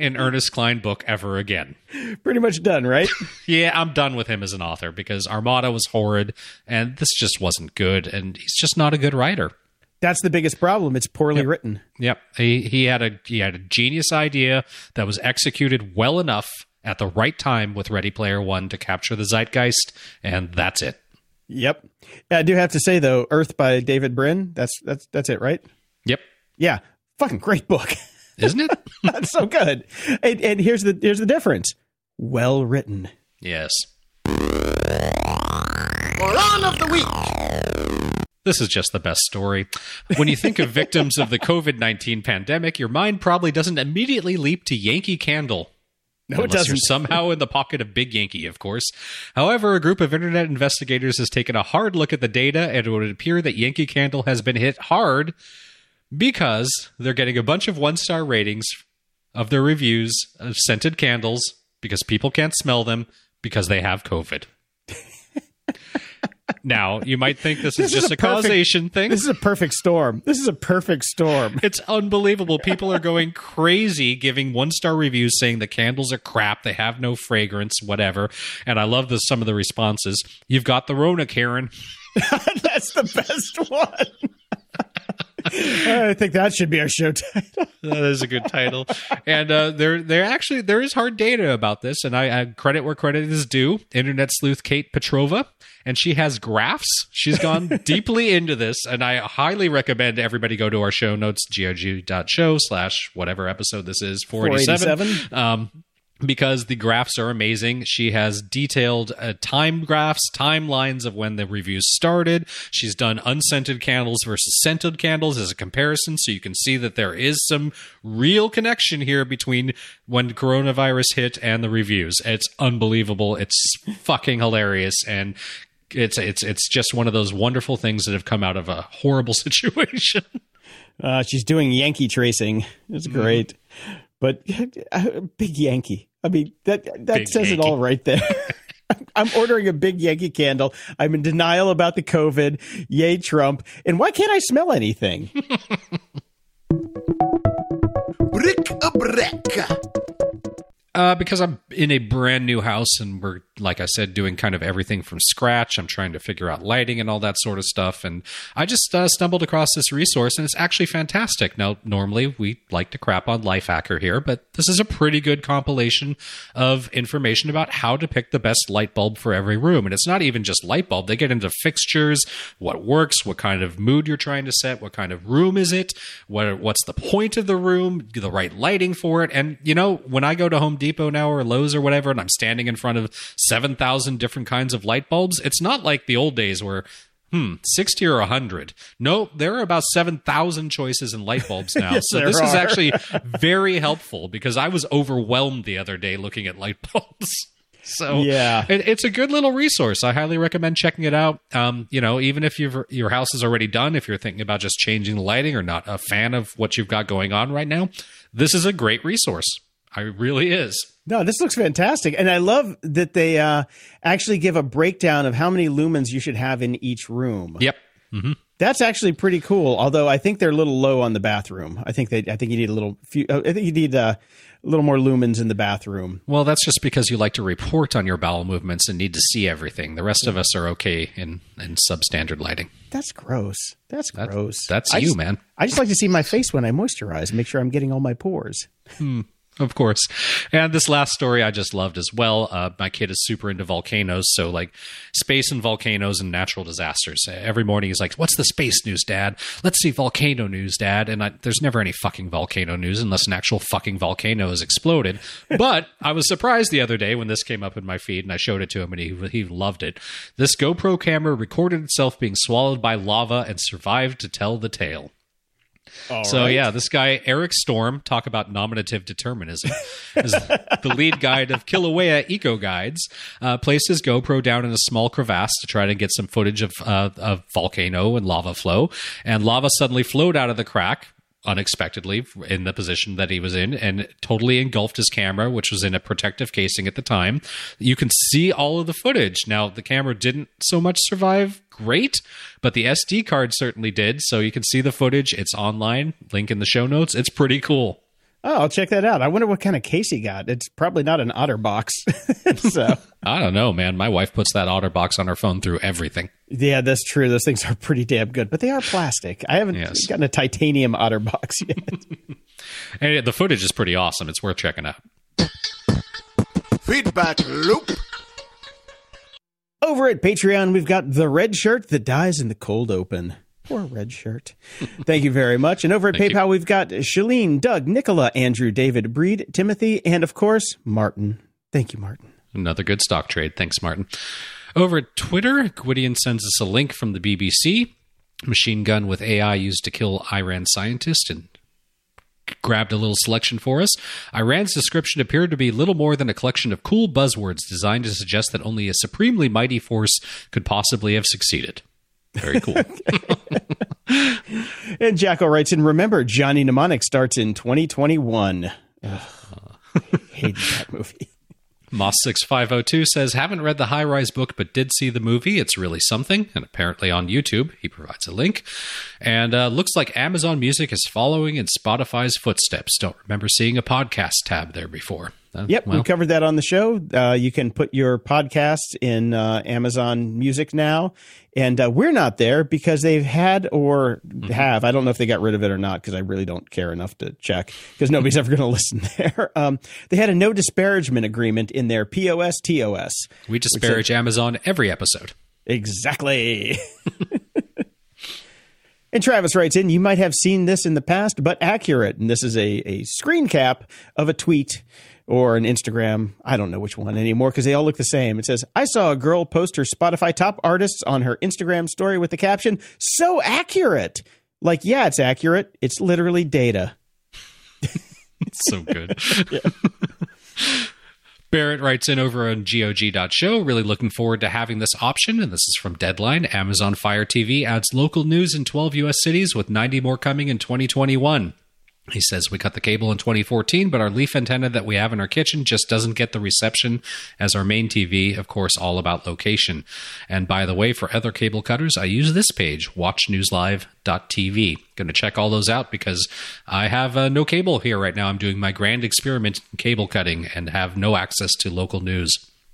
S3: an Ernest Cline book ever again.
S2: Pretty much done, right?
S3: Yeah, I'm done with him as an author because Armada was horrid, and this just wasn't good, and he's just not a good writer.
S2: That's the biggest problem. It's poorly written.
S3: Yep. He he had a he had a genius idea that was executed well enough at the right time with Ready Player One to capture the zeitgeist, and that's it.
S2: Yep. I do have to say though, Earth by David Brin. That's that's that's it, right?
S3: Yep.
S2: Yeah. Fucking great book.
S3: Isn't it?
S2: That's so good. And, and here's the here's the difference. Well written.
S3: yes.
S1: moron of the week.
S3: This is just the best story. When you think of victims of the COVID 19 pandemic, your mind probably doesn't immediately leap to Yankee Candle.
S2: No, it
S3: Unless you're
S2: doesn't.
S3: somehow in the pocket of Big Yankee, of course. However, a group of internet investigators has taken a hard look at the data, and it would appear that Yankee Candle has been hit hard because they're getting a bunch of one star ratings of their reviews of scented candles because people can't smell them because they have COVID. now, you might think this, is
S2: This is
S3: just
S2: a
S3: a,
S2: perfect-
S3: causation thing.
S2: This is a perfect storm. This is a perfect storm.
S3: It's unbelievable. People are going crazy giving one star reviews saying the candles are crap, they have no fragrance, whatever. And I love the, some of the responses. You've got the Rona, Karen.
S2: That's the best one. I think that should be our show title.
S3: That is a good title. And uh, there, there actually there is hard data about this, and I, I credit where credit is due. Internet sleuth Kate Petrova, and she has graphs. She's gone deeply into this, and I highly recommend everybody go to our show notes, gog.show slash whatever episode this is, 487.
S2: 487.
S3: Um, because the graphs are amazing. She has detailed uh, time graphs, timelines of when the reviews started. She's done unscented candles versus scented candles as a comparison, so you can see that there is some real connection here between when coronavirus hit and the reviews. It's unbelievable. It's fucking hilarious, and it's it's it's just one of those wonderful things that have come out of a horrible situation.
S2: Uh, she's doing Yankee tracing. It's
S3: Mm-hmm.
S2: great. But uh, big Yankee. I mean, that that
S3: Big
S2: says it all right there. I'm ordering a big Yankee candle. I'm in denial about the COVID. Yay, Trump. And why can't I smell anything?
S1: Brick a brick.
S3: Uh, because I'm in a brand new house and we're, like I said, doing kind of everything from scratch. I'm trying to figure out lighting and all that sort of stuff. And I just uh, stumbled across this resource and it's actually fantastic. Now, normally we like to crap on Lifehacker here, but this is a pretty good compilation of information about how to pick the best light bulb for every room. And it's not even just light bulb. They get into fixtures, what works, what kind of mood you're trying to set, what kind of room is it, what, what's the point of the room, the right lighting for it. And, you know, when I go to Home Depot, Depot now or Lowe's or whatever, and I'm standing in front of 7,000 different kinds of light bulbs. It's not like the old days where, hmm, 60 or 100. No, there are about 7,000 choices in light bulbs now.
S2: Yes,
S3: so this is actually very helpful because I was overwhelmed the other day looking at light bulbs. So
S2: Yeah.
S3: it, it's a good little resource. I highly recommend checking it out. Um, you know, even if you've, your house is already done, if you're thinking about just changing the lighting or not a fan of what you've got going on right now, this is a great resource. I really is.
S2: No, this looks fantastic. And I love that they uh, actually give a breakdown of how many lumens you should have in each room.
S3: Yep.
S2: That's actually pretty cool. Although I think they're a little low on the bathroom. I think they. I think you need a little. Few, uh, I think you need uh, a little more lumens in the bathroom.
S3: Well, that's just because you like to report on your bowel movements and need to see everything. The rest of us are okay in, in substandard lighting.
S2: That's gross. That's gross.
S3: that's
S2: I
S3: you,
S2: just-
S3: man.
S2: I just like to see my face when I moisturize and make sure I'm getting all my pores.
S3: Of course. And this last story I just loved as well. Uh, my kid is super into volcanoes. So, like, space and volcanoes and natural disasters. Every morning he's like, What's the space news, Dad? Let's see volcano news, Dad. And I, there's never any fucking volcano news unless an actual fucking volcano has exploded. but I was surprised the other day when this came up in my feed and I showed it to him and he, he loved it. This GoPro camera recorded itself being swallowed by lava and survived to tell the tale. So yeah, this guy Eric Storm, talk about nominative determinism, is the lead guide of Kilauea Eco Guides. Uh, placed his GoPro down in a small crevasse to try to get some footage of uh, of volcano and lava flow, and lava suddenly flowed out of the crack unexpectedly in the position that he was in and totally engulfed his camera which was in a protective casing at the time. You can see all of the footage. Now the camera didn't so much survive great but the sd card certainly did so you can see the footage it's online link in the show notes it's pretty cool
S2: Oh, I'll check that out. I wonder what kind of case he got. It's probably not an OtterBox. so,
S3: i don't know man my wife puts that otterbox on her phone through everything
S2: yeah, that's true. Those things are pretty damn good, but they are plastic. I haven't
S3: Yes.
S2: gotten a titanium OtterBox yet.
S3: and the footage is pretty awesome it's worth checking out
S1: Feedback loop.
S2: Over at Patreon, we've got the red shirt that dies in the cold open. Poor red shirt. Thank you very much. And over at
S3: Thank you.
S2: PayPal, we've got Shalene, Doug, Nicola, Andrew, David, Breed, Timothy, and of course, Martin. Thank you, Martin.
S3: Another good stock trade. Thanks, Martin. Over at Twitter, Gwydion sends us a link from the BBC. Machine gun with AI used to kill Iran scientist and grabbed a little selection for us. Iran's description appeared to be little more than a collection of cool buzzwords designed to suggest that only a supremely mighty force could possibly have succeeded. Very cool.
S2: And Jacko writes in, remember, Johnny Mnemonic starts in 2021. Ugh. Hated that movie.
S3: Moss6502 says, Haven't read the high rise book, but did see the movie. It's really something. And apparently on YouTube, he provides a link. And uh, looks like Amazon Music is following in Spotify's footsteps. Don't remember seeing a podcast tab there before. Uh,
S2: Yep,
S3: well,
S2: we covered that on the show. Uh, you can put your podcasts in uh, Amazon Music now, and uh, we're not there because they've had or have. I don't know if they got rid of it or not because I really don't care enough to check because nobody's ever going to listen there. Um, they had a no disparagement agreement in their POS TOS.
S3: we disparage Amazon every episode.
S2: Exactly. and Travis writes in, you might have seen this in the past, but accurate. And this is a, a screen cap of a tweet or an Instagram. I don't know which one anymore because they all look the same. It says, I saw a girl post her Spotify top artists on her Instagram story with the caption, so accurate. Like, yeah, it's accurate. It's literally data.
S3: It's so good. Barrett writes in over on GOG.show, really looking forward to having this option. And this is from Deadline. Amazon Fire TV adds local news in 12 U.S. cities with 90 more coming in 2021. He says, We cut the cable in 2014, but our leaf antenna that we have in our kitchen just doesn't get the reception as our main TV. Of course, all about location. And by the way, for other cable cutters, I use this page, watchnewslive.tv. Going to check all those out because I have uh, no cable here right now. I'm doing my grand experiment in cable cutting and have no access to local news.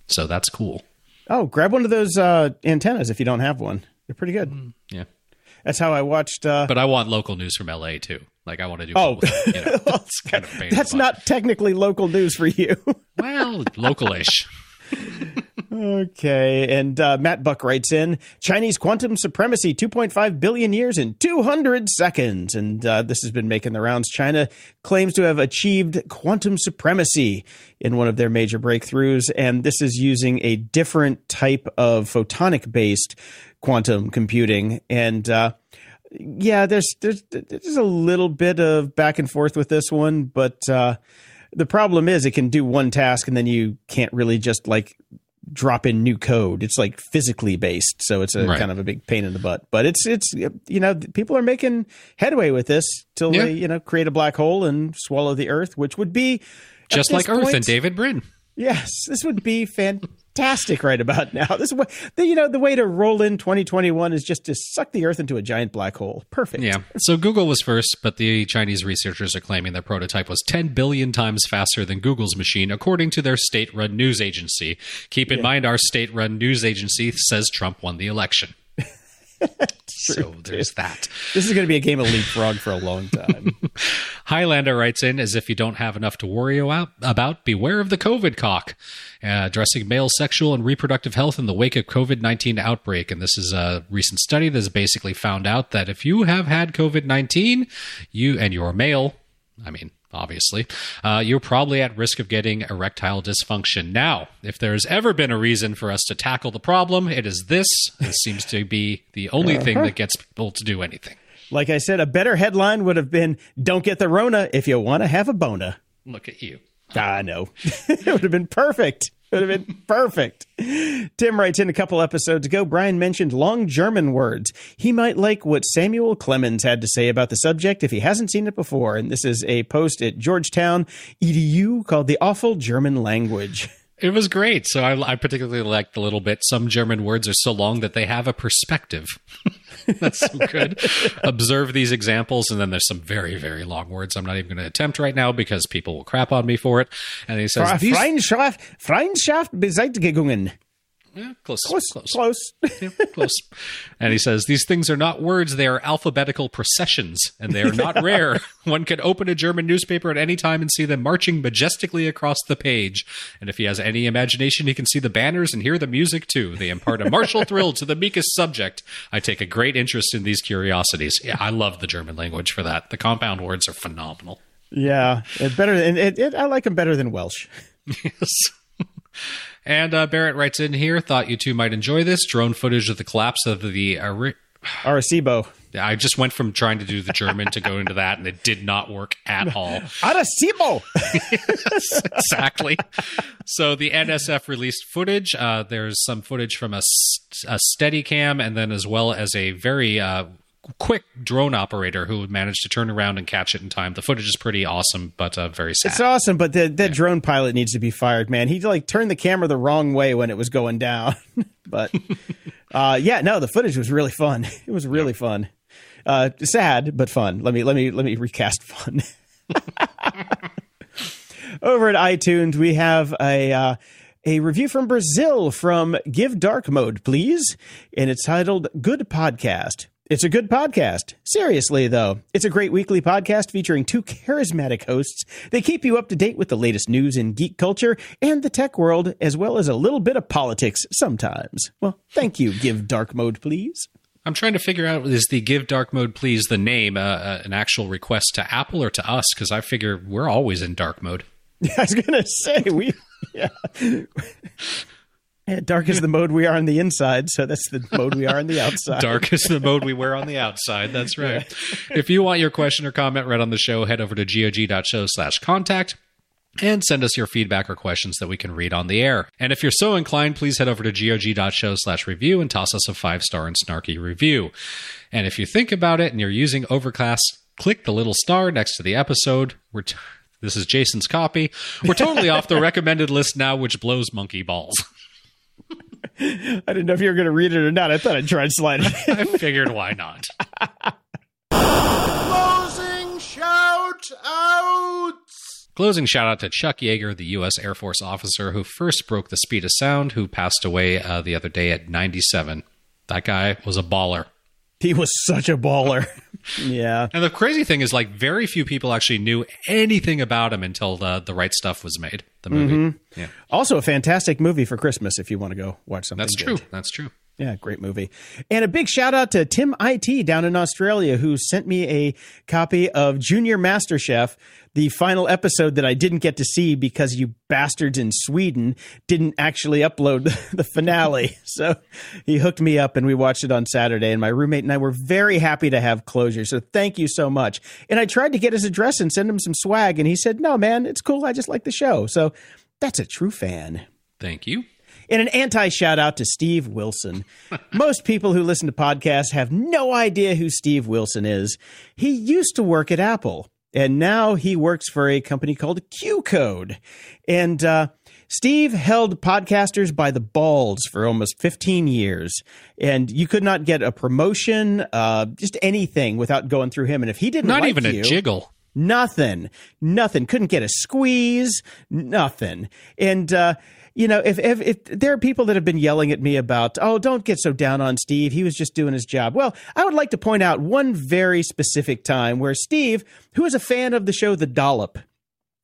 S3: So that's cool.
S2: Oh, grab one of those uh, antennas if you don't have one. They're pretty good.
S3: Yeah.
S2: That's how I watched. Uh,
S3: But I want local news from LA too. Like I want to do
S2: Oh.
S3: You know, it's kind of a pain in the
S2: that's not technically local news for you.
S3: well localish.
S2: Okay, and uh, Matt Buck writes in Chinese quantum supremacy 2.5 billion years in 200 seconds. And uh, this has been making the rounds. China claims to have achieved quantum supremacy in one of their major breakthroughs. And this is using a different type of photonic based quantum computing. And uh, yeah, there's, there's, there's a little bit of back and forth with this one, but uh, the problem is it can do one task and then you can't really just like drop in new code. It's like physically based, so it's a
S3: Right.
S2: kind of a big pain in the butt. But it's it's you know people are making headway with this till
S3: Yeah.
S2: they you know create a black hole and swallow the Earth, which would be
S3: Just like Earth
S2: point-
S3: and David Brin.
S2: Yes, this would be fantastic right about now. This way, the, you know the way to roll in 2021 is just to suck the Earth into a giant black hole. Perfect.
S3: Yeah. So Google was first, but the Chinese researchers are claiming their prototype was 10 billion times faster than Google's machine, according to their state run news agency. Keep in mind, our state run news agency says Trump won the election. so there's that.
S2: This is going to be a game of leapfrog for a long time.
S3: Highlander writes in as if you don't have enough to worry about, about beware of the COVID cock, uh, addressing male sexual and reproductive health in the wake of COVID 19 outbreak. And this is a recent study that has basically found out that if you have had COVID 19, you and you're male, I mean, obviously, uh, you're probably at risk of getting erectile dysfunction. Now, if there's ever been a reason for us to tackle the problem, it is this. This seems to be the only thing that gets people to do anything.
S2: like I said, a better headline would have been "Don't get the Rona if you want to have a bona."
S3: Look at you.
S2: I know. it would have been perfect. Would have been perfect. Tim writes in a couple episodes ago, Brian mentioned long German words. He might like what Samuel Clemens had to say about the subject if he hasn't seen it before. And this is a post at Georgetown EDU called The Awful German Language.
S3: It was great. So I, I particularly liked the little bit. Some German words are so long that they have a perspective. That's so good. Observe these examples, and then there's some very, very long words I'm not even going to attempt right now because people will crap on me for it. And he says,
S2: Freundschaft, Freundschaft Beseitigungen.
S3: Yeah, close,
S2: Close.
S3: close,
S2: Close.
S3: Yeah, close. And he says, These things are not words, they are alphabetical processions, and they are not rare. One can open a German newspaper at any time and see them marching majestically across the page. And if he has any imagination, he can see the banners and hear the music too. They impart a martial thrill to the meekest subject. I take a great interest in these curiosities. Yeah, I love the German language for that. The compound words are phenomenal.
S2: yeah. Better than, it, it, I like them better than Welsh.
S3: Yes. And uh, Barrett writes in here, thought you two might enjoy this drone footage of the collapse of the Ari-
S2: Arecibo.
S3: I just went from trying to do the German to go into that, and it did not work at all.
S2: Arecibo!
S3: exactly. So the NSF released footage. Uh, there's some footage from a, a Steadicam, and then as well as a very uh, quick drone operator who managed to turn around and catch it in time. The footage is pretty awesome, but uh, very sad.
S2: It's awesome, but the, that drone pilot needs to be fired, man. He like turned the camera the wrong way when it was going down. but uh, yeah, no, the footage was really fun. It was really fun. Uh, sad but fun. Let me let me let me recast fun. Over at iTunes, we have a uh, a review from Brazil from Give Dark Mode, please, and it's titled "Good Podcast." It's a good podcast. Seriously, though, it's a great weekly podcast featuring two charismatic hosts. They keep you up to date with the latest news in geek culture and the tech world, as well as a little bit of politics sometimes. Well, thank you. Give Dark Mode, please.
S3: I'm trying to figure out is the Give Dark Mode Please the name uh, uh, an actual request to Apple or to us? Because I figure we're always in dark mode.
S2: I was gonna say we, yeah. Yeah, dark is the mode we are on the inside, so that's the mode we are on the outside.
S3: Dark is the mode we wear on the outside. That's right. If you want your question or comment read on the show, head over to gog.show slash contact and send us your feedback or questions that we can read on the air. And if you're so inclined, please head over to gog.show slash review and toss us a five star and snarky review. And if you think about it and you're using Overcast, click the little star next to the episode. We're t- this is Jason's copy. We're totally off the recommended list now, which blows monkey balls.
S2: I didn't know if you were going to read it or not. I thought I'd try and slide it. in.
S3: I figured why not.
S1: Closing shout outs.
S3: Closing shout out to Chuck Yeager, the U.S. Air Force officer who first broke the speed of sound, who passed away uh, the other day at 97. That guy was a baller.
S2: He was such a baller. Yeah.
S3: And the crazy thing is, like, very few people actually knew anything about him until the the right stuff was made. The movie.
S2: Mm-hmm.
S3: Yeah,
S2: Also, a fantastic movie for Christmas if you want to go watch something.
S3: that's
S2: good.
S3: true. That's true.
S2: Yeah, great movie. And a big shout out to Tim IT down in Australia who sent me a copy of Junior MasterChef, the final episode that I didn't get to see because you bastards in Sweden didn't actually upload the finale. So he hooked me up and we watched it on Saturday and my roommate and I were very happy to have closure. So thank you so much. And I tried to get his address and send him some swag and he said, "No, man, it's cool. I just like the show." So that's a true fan.
S3: Thank you.
S2: And an anti shout out to Steve Wilson. Most people who listen to podcasts have no idea who Steve Wilson is. He used to work at Apple, and now he works for a company called Q Code. And uh, Steve held podcasters by the balls for almost 15 years, and you could not get a promotion, uh, just anything without going through him. And if he didn't
S3: Not
S2: like
S3: even
S2: you,
S3: a jiggle.
S2: Nothing. Nothing. Couldn't get a squeeze. Nothing. And uh, you know, if, if if there are people that have been yelling at me about, oh, don't get so down on Steve. He was just doing his job. Well, I would like to point out one very specific time where Steve, who is a fan of the show The Dollop,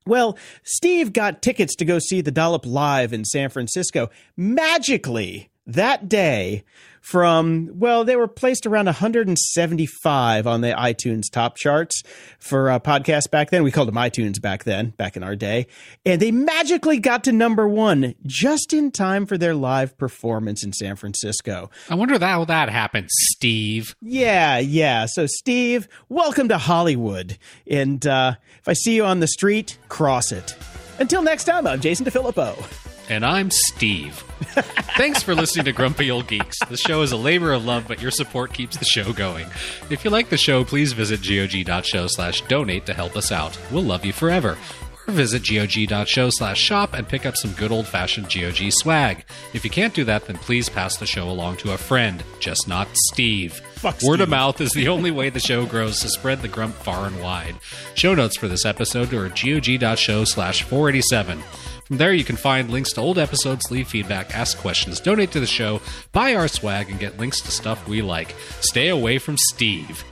S2: well, Steve got tickets to go see the Dollop live in San Francisco. Magically, that day, from, well, they were placed around 175 on the iTunes top charts for uh, podcasts back then. We called them iTunes back then, back in our day. And they magically got to number one just in time for their live performance in San Francisco.
S3: I wonder how that happened, Steve.
S2: Yeah, yeah. So, Steve, welcome to Hollywood. And uh, if I see you on the street, cross it. Until next time, I'm Jason DeFilippo.
S3: And I'm Steve. Thanks for listening to Grumpy Old Geeks. The show is a labor of love, but your support keeps the show going. If you like the show, please visit gog.show slash donate to help us out. We'll love you forever. Or visit gog.show slash shop and pick up some good old fashioned GOG swag. If you can't do that, then please pass the show along to a friend, just not Steve.
S2: Fuck
S3: Word
S2: Steve.
S3: of mouth is the only way the show grows, so spread the grump far and wide. Show notes for this episode are at gog.show slash 487. From there, you can find links to old episodes, leave feedback, ask questions, donate to the show, buy our swag, and get links to stuff we like. Stay away from Steve.